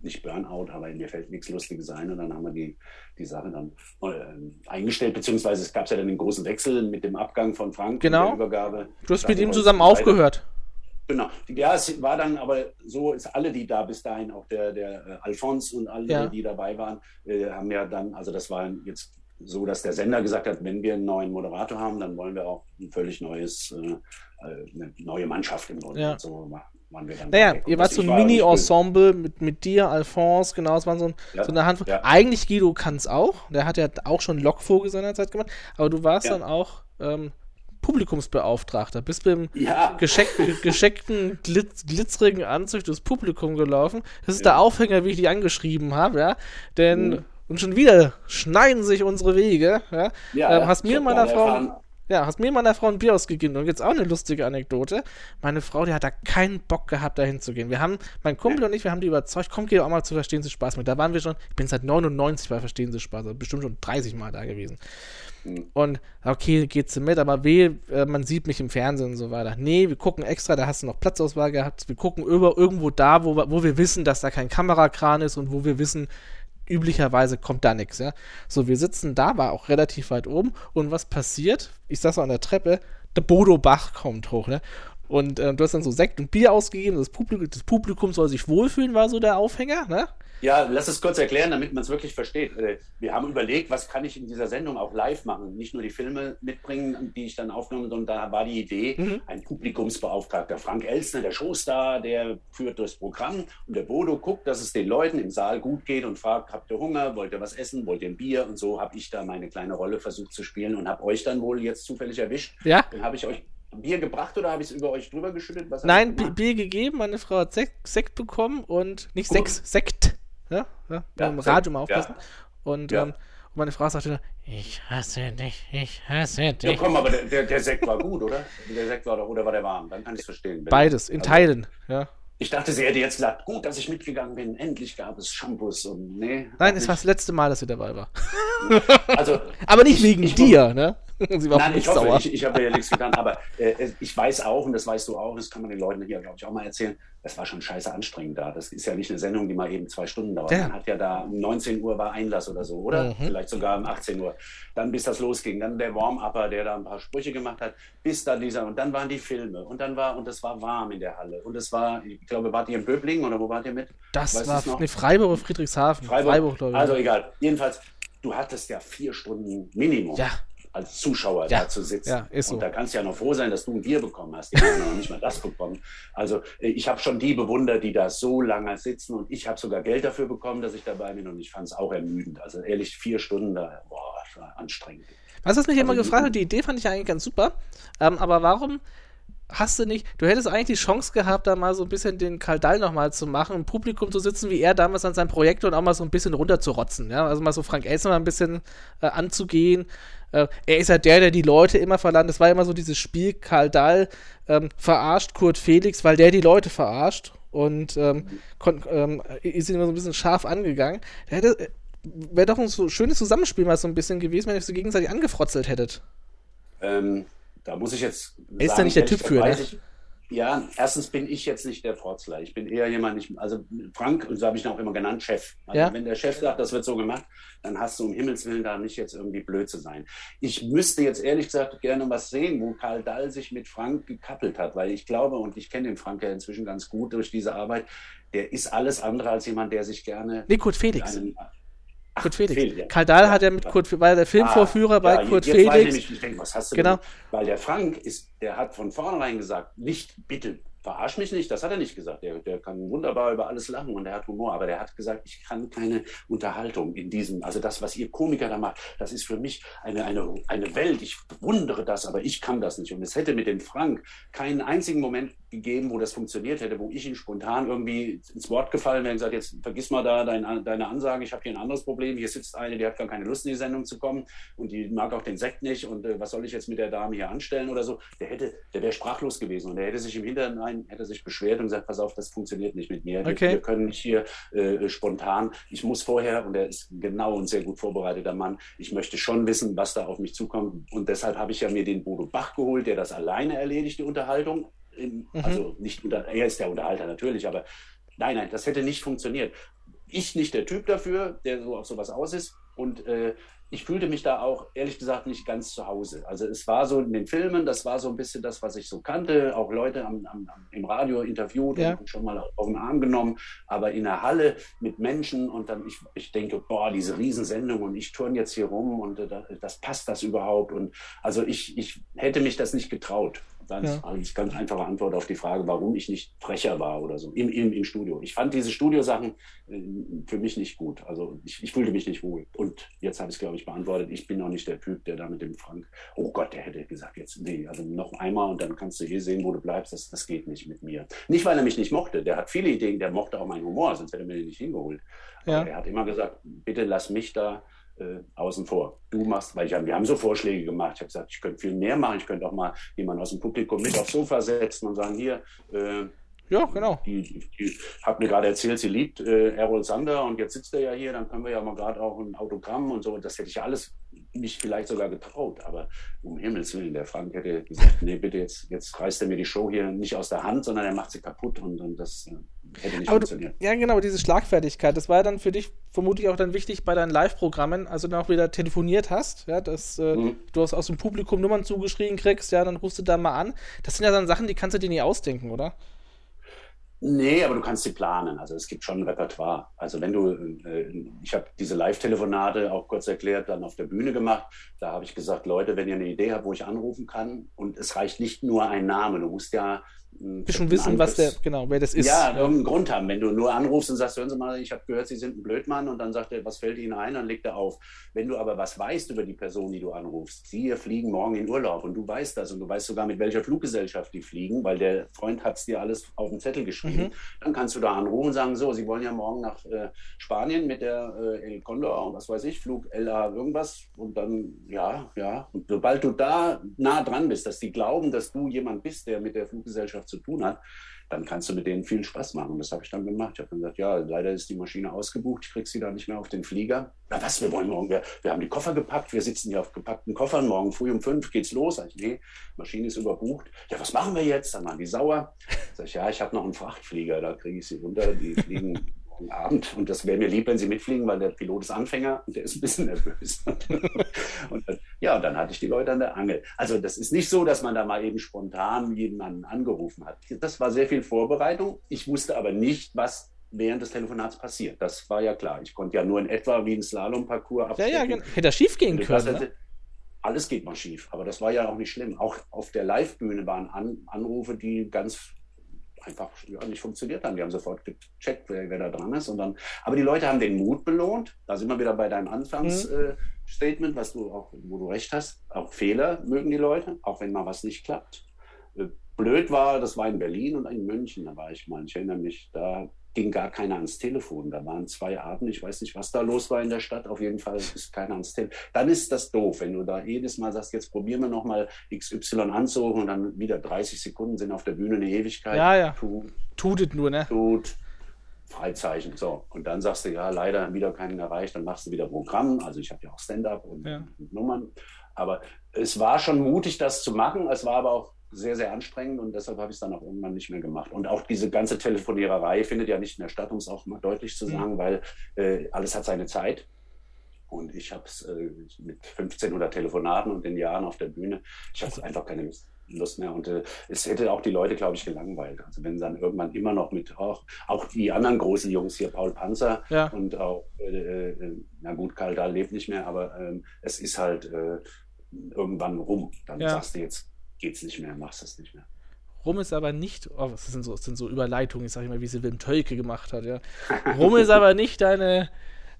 Nicht Burnout, aber mir fällt nichts Lustiges ein. Und dann haben wir die, die Sache dann äh, eingestellt, beziehungsweise es gab ja dann den großen Wechsel mit dem Abgang von Frank Genau. und der Übergabe. Du hast mit ihm zusammen wollten weiter. Genau. Ja, es war dann aber so, ist alle, die da bis dahin, auch der, der äh, Alphonse und alle, Ja. die dabei waren, äh, haben ja dann, also das war jetzt so, dass der Sender gesagt hat, wenn wir einen neuen Moderator haben, dann wollen wir auch ein völlig neues, äh, eine neue Mannschaft im Grunde. Ja. So waren wir dann Naja, ihr wart so ein war nicht Mini-Ensemble mit, mit dir, Alphonse, genau, es waren so, ein, Ja, so eine Handvoll. ja. Eigentlich Guido kann es auch, der hat ja auch schon Lockvogel seinerzeit gemacht, aber du warst dann auch ähm, Publikumsbeauftragter, bist mit dem Ja. gescheck, gescheckten, glitz, glitzerigen Anzug durchs Publikum gelaufen. Das ist der Aufhänger, wie ich dich angeschrieben habe, ja, denn Mhm. und schon wieder schneiden sich unsere Wege, ja. Ja, ähm, hast mir meiner Frau erfahren- ja, hast mir meiner Frau ein Bier ausgegeben. Und jetzt auch eine lustige Anekdote. Meine Frau, die hat da keinen Bock gehabt, da hinzugehen. Wir haben, mein Kumpel und ich, wir haben die überzeugt, komm, geh auch mal zu Verstehen Sie Spaß mit. Da waren wir schon, ich bin seit 99 bei Verstehen Sie Spaß, also bestimmt schon 30 Mal da gewesen. Und okay, geht sie mit, aber weh, äh, man sieht mich im Fernsehen und so weiter. Nee, wir gucken extra, da hast du noch Platzauswahl gehabt. Wir gucken über, irgendwo da, wo, wir- wo wir wissen, dass da kein Kamerakran ist und wo wir wissen, üblicherweise kommt da nichts, ja. So, wir sitzen da, war auch relativ weit oben und was passiert? Ich saß so an der Treppe, der Bodo Bach kommt hoch, ne? Und äh, du hast dann so Sekt und Bier ausgegeben, das Publikum, das Publikum soll sich wohlfühlen, war so der Aufhänger, ne? Ja, lass es kurz erklären, damit man es wirklich versteht. Äh, Wir haben überlegt, was kann ich in dieser Sendung auch live machen? Nicht nur die Filme mitbringen, die ich dann aufgenommen habe, sondern da war die Idee, Mhm. ein Publikumsbeauftragter, Frank Elsner, der Showstar, der führt durchs Programm und der Bodo guckt, dass es den Leuten im Saal gut geht und fragt, habt ihr Hunger, wollt ihr was essen, wollt ihr ein Bier? Und so habe ich da meine kleine Rolle versucht zu spielen und habe euch dann wohl jetzt zufällig erwischt. Ja? Dann habe ich euch Bier gebracht oder habe ich es über euch drüber geschüttet? Was Nein? Bier gegeben, meine Frau hat Sekt, Sekt bekommen und nicht Gut. Sekt, Sekt. Ja, ja, beim Sekt, Radio mal aufpassen. Und, Ja. ähm, und meine Frau sagte dann, ich hasse dich, ich hasse Ja, dich. komm, aber der, der, der Sekt war gut, oder? Der Sekt war doch, oder war der warm? Dann kann ich es verstehen. Beides, in also, Teilen. Ja. Ich dachte, sie hätte jetzt gesagt, gut, dass ich mitgegangen bin. Endlich gab es Shampoos und nee. Nein, es war das letzte Mal, dass sie dabei war. Also, Aber nicht Ich- wegen ich- dir, ne? Sie war nein, ich hoffe, sauer. ich, ich habe ja nichts getan, aber äh, ich weiß auch, und das weißt du auch, das kann man den Leuten hier, glaube ich, auch mal erzählen, das war schon scheiße anstrengend da. Das ist ja nicht eine Sendung, die mal eben zwei Stunden dauert. Ja. Man hat ja da um 19 Uhr war Einlass oder so, oder? Mhm. Vielleicht sogar um 18 Uhr. Dann bis das losging. Dann der Warm-Upper, der da ein paar Sprüche gemacht hat, bis dann dieser, und dann waren die Filme. Und dann war, und es war warm in der Halle. Und es war, ich glaube, wart ihr in Böblingen oder wo wart ihr mit? Das Weißt war noch? ne, Freiburg oder Friedrichshafen. Freiburg. glaube ich. also egal. Jedenfalls, du hattest ja vier Stunden Minimum. ja, als Zuschauer Ja. da zu sitzen. Ja, so. Und da kannst du ja noch froh sein, dass du ein Bier bekommen hast. Die haben noch nicht mal das bekommen. Also äh, ich habe schon die bewundert, die da so lange sitzen und ich habe sogar Geld dafür bekommen, dass ich dabei bin und ich fand es auch ermüdend. Also ehrlich, vier Stunden da, boah, das war anstrengend. Was hast mich immer Also, gefragt hat, die Idee fand ich eigentlich ganz super. Ähm, aber warum hast du nicht, du hättest eigentlich die Chance gehabt, da mal so ein bisschen den Kaldall nochmal zu machen, im Publikum zu sitzen, wie er damals an seinem Projekt und auch mal so ein bisschen runterzurotzen. Ja? Also mal so Frank Elster mal ein bisschen äh, anzugehen. Äh, er ist ja der, der die Leute immer verlangt. Das war immer so dieses Spiel, Kaldall ähm, verarscht Kurt Felix, weil der die Leute verarscht. Und ähm, ähm, ist immer so ein bisschen scharf angegangen. Hätte, wäre doch ein so schönes Zusammenspiel mal so ein bisschen gewesen, wenn ihr euch so gegenseitig angefrotzelt hättet. Ähm, da muss ich jetzt. Er ist ja nicht der Typ für, ne? Ich, ja, erstens bin ich jetzt nicht der Frotzler. Ich bin eher jemand, ich, also Frank, und so habe ich ihn auch immer genannt, Chef. Also Ja. wenn der Chef sagt, das wird so gemacht, dann hast du um Himmels Willen da nicht jetzt irgendwie blöd zu sein. Ich müsste jetzt ehrlich gesagt gerne was sehen, wo Karl Dall sich mit Frank gekappelt hat, weil ich glaube, und ich kenne den Frank ja inzwischen ganz gut durch diese Arbeit, der ist alles andere als jemand, der sich gerne Nee, mit Felix. einem, Ach, Kurt Felix. Phil, ja. Karl Dahl Ja, hat ja mit ja. Kurt, war der Filmvorführer Ah, bei Kurt jetzt weiß ich Felix. ich denke, was hast du Genau. denn? Weil der Frank ist, der hat von vornherein gesagt, nicht bitte verarsch mich nicht, das hat er nicht gesagt. Der, der kann wunderbar über alles lachen und der hat Humor, aber der hat gesagt, ich kann keine Unterhaltung in diesem, also das, was ihr Komiker da macht, das ist für mich eine, eine, eine Welt. Ich bewundere das, aber ich kann das nicht. Und es hätte mit dem Frank keinen einzigen Moment gegeben, wo das funktioniert hätte, wo ich ihn spontan irgendwie ins Wort gefallen wäre und gesagt, jetzt vergiss mal da dein, deine Ansage, ich habe hier ein anderes Problem, hier sitzt eine, die hat gar keine Lust in die Sendung zu kommen und die mag auch den Sekt nicht und äh, was soll ich jetzt mit der Dame hier anstellen oder so. Der hätte, der wäre sprachlos gewesen und der hätte sich im Hinterhinein, hätte sich beschwert und gesagt, pass auf, das funktioniert nicht mit mir. Wir, Okay. wir können nicht hier äh, spontan, ich muss vorher, und er ist genau ein sehr gut vorbereiteter Mann, ich möchte schon wissen, was da auf mich zukommt und deshalb habe ich ja mir den Bodo Bach geholt, der das alleine erledigt, die Unterhaltung. Im, Mhm. Also nicht unter, er ist der Unterhalter natürlich, aber nein, nein, das hätte nicht funktioniert. Ich nicht der Typ dafür, der so auf sowas aus ist. Und äh, ich fühlte mich da auch ehrlich gesagt nicht ganz zu Hause. Also es war so in den Filmen, das war so ein bisschen das, was ich so kannte, auch Leute am, am, im Radio interviewt ja. und schon mal auf den Arm genommen, aber in der Halle mit Menschen und dann ich, ich denke, boah, diese Riesensendung und ich turn jetzt hier rum und äh, das passt das überhaupt und also ich, ich hätte mich das nicht getraut. Das ja. ist ganz einfache Antwort auf die Frage, warum ich nicht frecher war oder so im, im, im Studio. Ich fand diese Studiosachen äh, für mich nicht gut. Also ich, ich fühlte mich nicht wohl. Und jetzt habe ich es, glaube ich, beantwortet. Ich bin auch nicht der Typ, der da mit dem Frank, oh Gott, der hätte gesagt, jetzt, nee, also noch einmal und dann kannst du hier sehen, wo du bleibst. Das, das geht nicht mit mir. Nicht, weil er mich nicht mochte. Der hat viele Ideen, der mochte auch meinen Humor, sonst hätte er mir den nicht hingeholt. Ja. Aber er hat immer gesagt, bitte lass mich da äh, außen vor. Du machst, weil ich, wir haben so Vorschläge gemacht. Ich habe gesagt, ich könnte viel mehr machen. Ich könnte auch mal jemanden aus dem Publikum mit aufs Sofa setzen und sagen, hier, äh, ja, genau. Die, die, hat mir gerade erzählt, sie liebt äh, Errol Sander und jetzt sitzt er ja hier, dann können wir ja mal gerade auch ein Autogramm und so. Das hätte ich ja alles mich vielleicht sogar getraut, aber um Himmels Willen, der Frank hätte gesagt, nee, bitte, jetzt, jetzt reißt er mir die Show hier nicht aus der Hand, sondern er macht sie kaputt und, und das äh, hätte nicht aber funktioniert. Du, ja, genau, diese Schlagfertigkeit, das war ja dann für dich vermutlich auch dann wichtig bei deinen Live-Programmen, also dann auch wieder telefoniert hast, ja, dass äh, mhm. du aus, aus dem Publikum Nummern zugeschrieben kriegst, ja, dann rufst du da mal an. Das sind ja dann Sachen, die kannst du dir nie ausdenken, oder? Nee, aber du kannst sie planen. Also es gibt schon ein Repertoire. Also wenn du, äh, ich habe diese Live-Telefonate auch kurz erklärt, dann auf der Bühne gemacht. Da habe ich gesagt, Leute, wenn ihr eine Idee habt, wo ich anrufen kann, und es reicht nicht nur ein Name, du musst ja bisschen wissen, was der, genau, wer das ist. Ja, irgendeinen Grund haben. Wenn du nur anrufst und sagst, hören Sie mal, ich habe gehört, Sie sind ein Blödmann und dann sagt er, was fällt Ihnen ein, dann legt er auf. Wenn du aber was weißt über die Person, die du anrufst, Sie fliegen morgen in Urlaub und du weißt das und du weißt sogar, mit welcher Fluggesellschaft die fliegen, weil der Freund hat es dir alles auf den Zettel geschrieben, mhm. dann kannst du da anrufen und sagen, so, Sie wollen ja morgen nach äh, Spanien mit der äh, El Condor und was weiß ich, Flug LA irgendwas und dann, ja, ja. Und sobald du da nah dran bist, dass die glauben, dass du jemand bist, der mit der Fluggesellschaft zu tun hat, dann kannst du mit denen viel Spaß machen. Das habe ich dann gemacht. Ich habe dann gesagt, ja, leider ist die Maschine ausgebucht, ich kriege sie da nicht mehr auf den Flieger. Na was, wir wollen morgen, wir, wir haben die Koffer gepackt, wir sitzen hier auf gepackten Koffern, morgen früh um fünf geht's los. Ich, nee, Maschine ist überbucht. Ja, was machen wir jetzt? Dann waren die sauer. Sag ich, ja, ich habe noch einen Frachtflieger, da kriege ich sie runter, die fliegen morgen Abend. Und das wäre mir lieb, wenn Sie mitfliegen, weil der Pilot ist Anfänger und der ist ein bisschen nervös. und dann, ja, dann hatte ich die Leute an der Angel. Also das ist nicht so, dass man da mal eben spontan jemanden angerufen hat. Das war sehr viel Vorbereitung. Ich wusste aber nicht, was während des Telefonats passiert. Das war ja klar. Ich konnte ja nur in etwa wie ein Slalom-Parcours abstecken. Ja, ja, genau. Hätte schief gehen können. Ne? Alles geht mal schief, aber das war ja auch nicht schlimm. Auch auf der Live-Bühne waren An Anrufe, die ganz einfach ja, nicht funktioniert haben. Die haben sofort gecheckt, wer, wer, da dran ist. Und dann, aber die Leute haben den Mut belohnt. Da sind wir wieder bei deinem Anfangsstatement, mhm. äh, was du auch, wo du recht hast. Auch Fehler mögen die Leute, auch wenn mal was nicht klappt. Äh, blöd war, das war in Berlin und in München, da war ich mal. Ich erinnere mich, da ging gar keiner ans Telefon. Da waren zwei Abende, ich weiß nicht, was da los war in der Stadt. Auf jeden Fall ist keiner ans Telefon. Dann ist das doof, wenn du da jedes Mal sagst, jetzt probieren wir nochmal XY anzurufen und dann wieder 30 Sekunden sind auf der Bühne eine Ewigkeit. Ja, ja. Tut, Tutet nur, ne? Tut. Freizeichen. So. Und dann sagst du, ja, leider wieder keinen erreicht, dann machst du wieder Programm. Also ich habe ja auch Stand-up und, ja. und Nummern. Aber es war schon mutig, das zu machen. Es war aber auch sehr, sehr anstrengend und deshalb habe ich es dann auch irgendwann nicht mehr gemacht. Und auch diese ganze Telefoniererei findet ja nicht mehr statt, um es auch mal deutlich zu sagen, mhm. weil äh, alles hat seine Zeit. Und ich habe es äh, mit 1500 Telefonaten und den Jahren auf der Bühne, ich habe einfach keine Lust. Lust mehr. Und äh, es hätte auch die Leute, glaube ich, gelangweilt. Also wenn dann irgendwann immer noch mit, auch, auch die anderen großen Jungs hier, Paul Panzer ja. und auch, äh, äh, na gut, Karl Dahl lebt nicht mehr, aber ähm, es ist halt äh, irgendwann rum. Dann ja. sagst du jetzt, geht's nicht mehr, machst das nicht mehr. Rum ist aber nicht, oh, das sind so, das sind so Überleitungen, ich sage immer, wie sie Wim Tölke gemacht hat, ja. Rum ist aber nicht deine,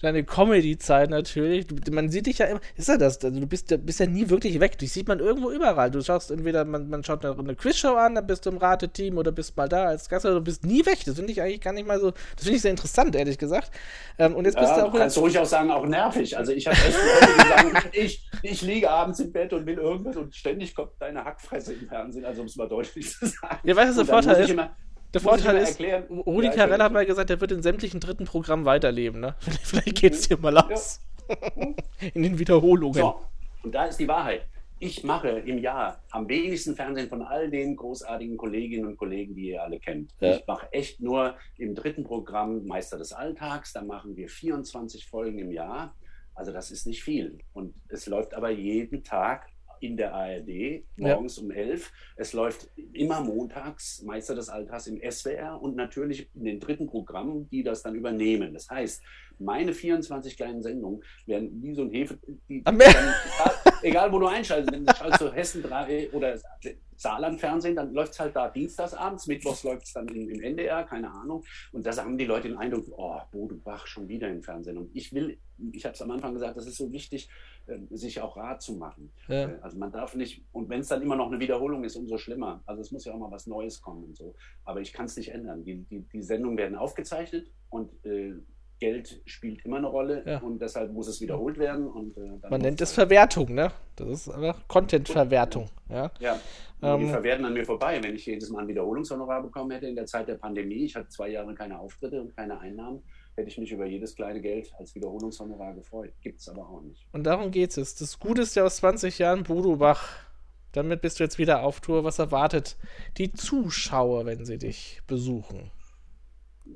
deine Comedy-Zeit natürlich. Du, man sieht dich ja immer, ist ja das, also du bist, bist ja nie wirklich weg. Dich sieht man irgendwo überall. Du schaust entweder, man, man schaut eine, eine Quizshow an, dann bist du im Rateteam oder bist mal da als Gast, also du bist nie weg. Das finde ich eigentlich gar nicht mal so, das finde ich sehr interessant, ehrlich gesagt. Ähm, und jetzt ja, bist du auch. Kannst du ruhig auch sagen, auch nervig. Also ich habe echt Leute, sagen, ich, ich liege abends im Bett und will irgendwas und ständig kommt deine Hackfresse im Fernsehen, also um es mal deutlich zu sagen. Ja, weißt du, der Vorteil ist? Immer, der Vorteil ist, Rudi ja, Carell hat mal gesagt, er wird in sämtlichen dritten Programmen weiterleben. Ne? Vielleicht geht es dir mal aus. Ja. in den Wiederholungen. So, und da ist die Wahrheit. Ich mache im Jahr am wenigsten Fernsehen von all den großartigen Kolleginnen und Kollegen, die ihr alle kennt. Ja. Ich mache echt nur im dritten Programm Meister des Alltags. Da machen wir 24 Folgen im Jahr. Also das ist nicht viel. Und es läuft aber jeden Tag in der ARD, morgens ja. um 11. Es läuft immer montags, Meister des Altars im SWR und natürlich in den dritten Programmen, die das dann übernehmen. Das heißt, meine 24 kleinen Sendungen werden wie so ein Hefe, die, dann, egal, egal, wo du einschaltest, wenn du schaltest Hessen 3 oder Saarland-Fernsehen, dann läuft es halt da dienstagsabends, mittwochs läuft es dann im, im, NDR, keine Ahnung. Und da haben die Leute den Eindruck, oh, Bodo Bach schon wieder im Fernsehen. Und ich will, ich habe es am Anfang gesagt, das ist so wichtig, äh, sich auch Rat zu machen. Ja. Äh, also man darf nicht, und wenn es dann immer noch eine Wiederholung ist, umso schlimmer. Also es muss ja auch mal was Neues kommen und so. Aber ich kann es nicht ändern. Die, die, die Sendungen werden aufgezeichnet und äh, Geld spielt immer eine Rolle ja. und deshalb muss es wiederholt werden. Und, äh, Man nennt es Verwertung, ne? Das ist einfach Content-Verwertung. Ja, ja. Ähm, die verwerten an mir vorbei. Wenn ich jedes Mal ein Wiederholungshonorar bekommen hätte in der Zeit der Pandemie, ich hatte zwei Jahre keine Auftritte und keine Einnahmen, hätte ich mich über jedes kleine Geld als Wiederholungshonorar gefreut. Gibt es aber auch nicht. Und darum geht es. Das Guteste aus 20 Jahren Bodo Bach. Damit bist du jetzt wieder auf Tour. Was erwartet die Zuschauer, wenn sie dich besuchen?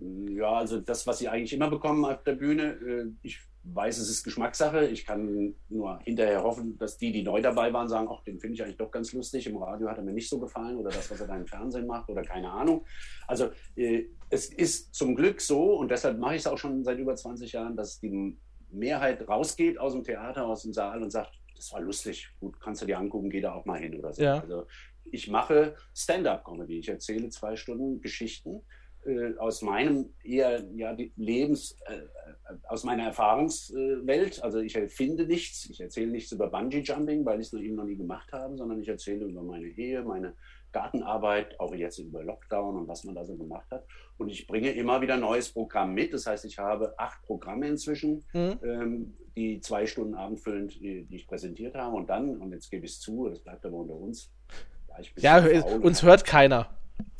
Ja, also das, was sie eigentlich immer bekommen auf der Bühne. Äh, ich weiß, es ist Geschmackssache. Ich kann nur hinterher hoffen, dass die, die neu dabei waren, sagen, ach, den finde ich eigentlich doch ganz lustig. Im Radio hat er mir nicht so gefallen oder das, was er da im Fernsehen macht oder keine Ahnung. Also äh, es ist zum Glück so und deshalb mache ich es auch schon seit über 20 Jahren, dass die Mehrheit rausgeht aus dem Theater, aus dem Saal und sagt, das war lustig, gut, kannst du dir angucken, geh da auch mal hin oder so. Ja. Also ich mache Stand-up-Comedy. Ich erzähle zwei Stunden Geschichten äh, aus meinem eher ja, Lebens, äh, äh, aus meiner Erfahrungswelt. Also ich erfinde nichts, ich erzähle nichts über Bungee Jumping, weil ich es noch eben noch nie gemacht habe, sondern ich erzähle über meine Ehe, meine Gartenarbeit, auch jetzt über Lockdown und was man da so gemacht hat. Und ich bringe immer wieder neues Programm mit. Das heißt, ich habe acht Programme inzwischen, mhm. ähm, die zwei Stunden abendfüllend, die, die, ich präsentiert habe. Und dann, und jetzt gebe ich es zu, das bleibt aber unter uns. Ja, uns hört keiner.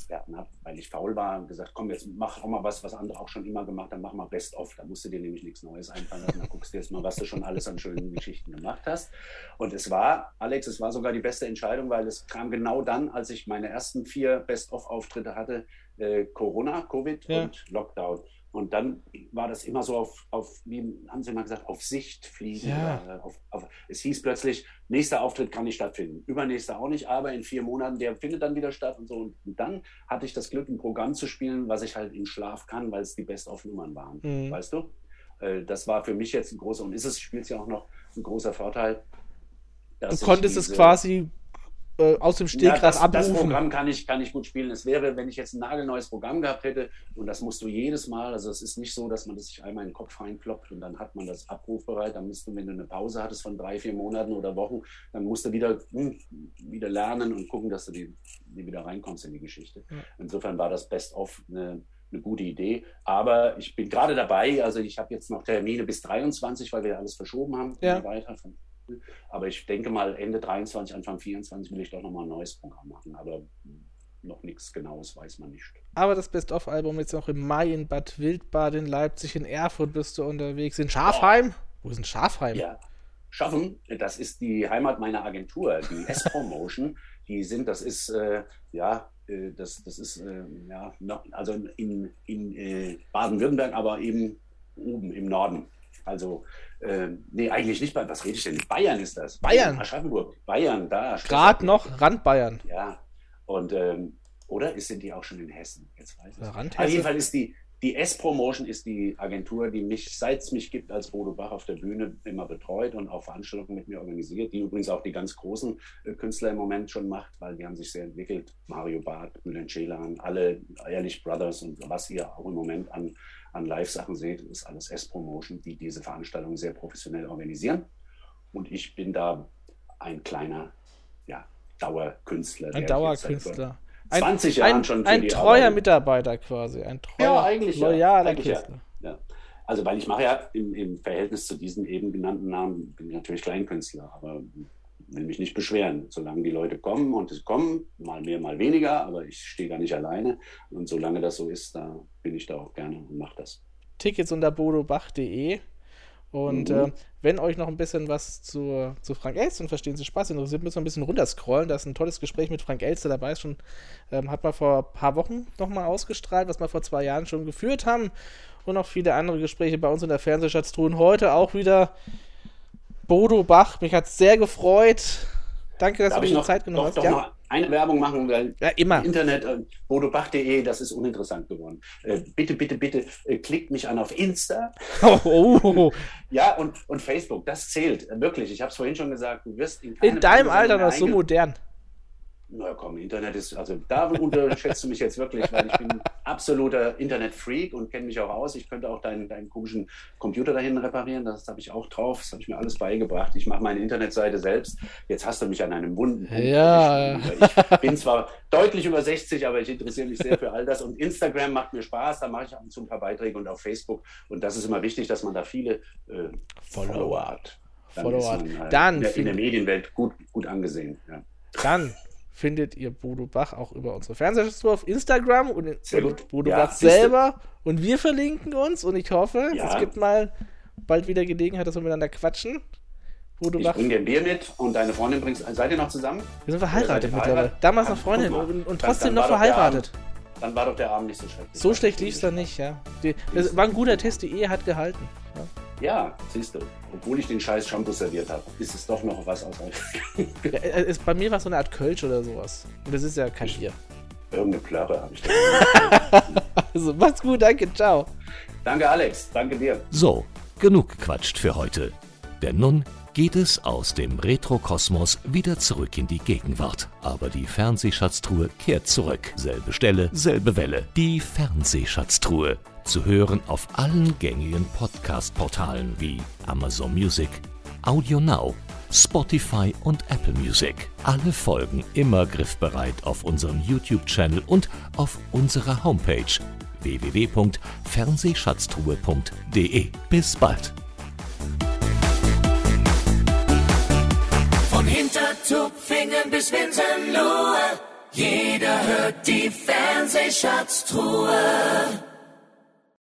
Experten habe, weil ich faul war und gesagt, komm, jetzt mach auch mal was, was andere auch schon immer gemacht haben, mach mal Best of. Da musst du dir nämlich nichts Neues einfallen lassen. Dann guckst du jetzt mal, was du schon alles an schönen Geschichten gemacht hast. Und es war, Alex, es war sogar die beste Entscheidung, weil es kam genau dann, als ich meine ersten vier Best of Auftritte hatte, äh, Corona, Covid ja. und Lockdown. Und dann war das immer so auf, auf wie haben Sie mal gesagt, auf Sicht fliegen. Ja. Auf, auf, es hieß plötzlich, nächster Auftritt kann nicht stattfinden, übernächster auch nicht, aber in vier Monaten, der findet dann wieder statt und so. Und dann hatte ich das Glück, ein Programm zu spielen, was ich halt im Schlaf kann, weil es die Best-of-Nummern waren. Mhm. Weißt du? Äh, das war für mich jetzt ein großer, und ist es, spielt es ja auch noch ein großer Vorteil. du konntest diese, es quasi äh, aus dem Stegreif ja, das, abrufen. Das Programm kann ich, kann ich gut spielen. Es wäre, wenn ich jetzt ein nagelneues Programm gehabt hätte und das musst du jedes Mal, also es ist nicht so, dass man das sich einmal in den Kopf reinkloppt und dann hat man das abrufbereit. Dann musst du, wenn du eine Pause hattest von drei, vier Monaten oder Wochen, dann musst du wieder, hm, wieder lernen und gucken, dass du die, die wieder reinkommst in die Geschichte. Ja. Insofern war das Best of eine, eine gute Idee. Aber ich bin gerade dabei, also ich habe jetzt noch Termine bis 23, weil wir alles verschoben haben. Ja. Weiter von aber ich denke mal, Ende 23, Anfang 24 will ich doch nochmal ein neues Programm machen. Aber noch nichts Genaues weiß man nicht. Aber das Best-of-Album jetzt noch im Mai in Bad Wildbad, in Leipzig, in Erfurt bist du unterwegs, in Schafheim. Oh. Wo ist denn Schafheim? Ja, Schaffen, das ist die Heimat meiner Agentur, die S-Promotion. die sind, das ist, äh, ja, äh, das, das ist, äh, ja, noch, also in, in äh, Baden-Württemberg, aber eben oben im Norden. Also, äh, nee, eigentlich nicht bei, was rede ich denn? Bayern ist das. Bayern. Aschaffenburg. Bayern, da. Gerade noch Rand Bayern. Ja. Und, ähm, oder sind die auch schon in Hessen? Jetzt weiß ich. Rand Auf jeden Fall ist die, die S-Promotion ist die Agentur, die mich, seit es mich gibt, als Bodo Bach auf der Bühne immer betreut und auch Veranstaltungen mit mir organisiert, die übrigens auch die ganz großen äh, Künstler im Moment schon macht, weil die haben sich sehr entwickelt. Mario Barth, Bülent Ceylan, alle Ehrlich Brothers und was ihr auch im Moment an an Live-Sachen seht, ist alles S-Promotion, die diese Veranstaltungen sehr professionell organisieren. Und ich bin da ein kleiner ja, Dauerkünstler. Ein Dauerkünstler. 20 Jahren ein, schon. ein treuer Arbeit. Mitarbeiter quasi. Ein treuer, ja, eigentlich, loyaler ja, eigentlich Künstler. Ja. ja. Also, weil ich mache ja im, im, Verhältnis zu diesen eben genannten Namen, bin ich natürlich Kleinkünstler, aber will mich nicht beschweren. Solange die Leute kommen und es kommen, mal mehr, mal weniger, aber ich stehe da nicht alleine. Und solange das so ist, da bin ich da auch gerne und mache das. Tickets unter bodobach.de. Und mhm. äh, wenn euch noch ein bisschen was zu, zu Frank Elster und Verstehen Sie Spaß interessiert, müssen wir ein bisschen runterscrollen. Da ist ein tolles Gespräch mit Frank Elster dabei. Ist schon, ähm, hat man vor ein paar Wochen nochmal ausgestrahlt, was wir vor zwei Jahren schon geführt haben. Und noch viele andere Gespräche bei uns in der Fernsehschatztruhe. Heute auch wieder Bodo Bach, mich hat sehr gefreut. Danke, dass Darf du dir die noch, Zeit genommen hast. doch Ja? noch eine Werbung machen, weil Ja, immer. Internet, äh, bodobach.de, das ist uninteressant geworden. Äh, bitte, bitte, bitte, äh, klickt mich an auf Insta. Oh, oh, oh. Ja, und, und Facebook, das zählt. Äh, Wirklich, ich habe es vorhin schon gesagt, du wirst in, In deinem Alter noch so modern. Na komm, Internet ist, also da unterschätzt du mich jetzt wirklich, weil ich bin absoluter Internet-Freak und kenne mich auch aus. Ich könnte auch deinen, deinen komischen Computer dahin reparieren, das habe ich auch drauf, das habe ich mir alles beigebracht. Ich mache meine Internetseite selbst. Jetzt hast du mich an einem wunden Punkt Ja. erwischt. Ich bin zwar deutlich über 60, aber ich interessiere mich sehr für all das und Instagram macht mir Spaß, da mache ich ab und zu ein paar Beiträge und auf Facebook und das ist immer wichtig, dass man da viele äh, Follower hat. Dann Follower äh, Dann in, der, in der Medienwelt gut, gut angesehen. Ja. Dann findet ihr Bodo Bach auch über unsere Fernsehshow auf Instagram und, und. Bodo Ja, Bach selber. Und wir verlinken uns und ich hoffe, Ja. es gibt mal bald wieder Gelegenheit, dass wir miteinander quatschen. Bodo Ich Bach, bringe dir ein Bier mit und deine Freundin bringst. Seid ihr noch zusammen? wir sind verheiratet mittlerweile. Damals noch Freundin und, und trotzdem noch verheiratet. Dann war doch der Abend nicht so schrecklich. So schlecht lief es dann nicht, ja. Die, das war ein guter Test, die Ehe hat gehalten. Ja. Ja, siehst du. Obwohl ich den scheiß Shampoo serviert habe, ist es doch noch was aus. Ja, es, bei mir war es so eine Art Kölsch oder sowas. Und das ist ja kein Bier. Irgendeine Plörre habe ich da. Also, macht's gut, danke, ciao. Danke, Alex. Danke dir. So, genug gequatscht für heute. Denn nun geht es aus dem Retrokosmos wieder zurück in die Gegenwart. Aber die Fernsehschatztruhe kehrt zurück. Selbe Stelle, selbe Welle. Die Fernsehschatztruhe. Zu hören auf allen gängigen Podcast-Portalen wie Amazon Music, Audio Now, Spotify und Apple Music. Alle Folgen immer griffbereit auf unserem YouTube-Channel und auf unserer Homepage www.fernsehschatztruhe.de. Bis bald. Von Hintertupfingen bis Winterlohe, jeder hört die Fernsehschatztruhe.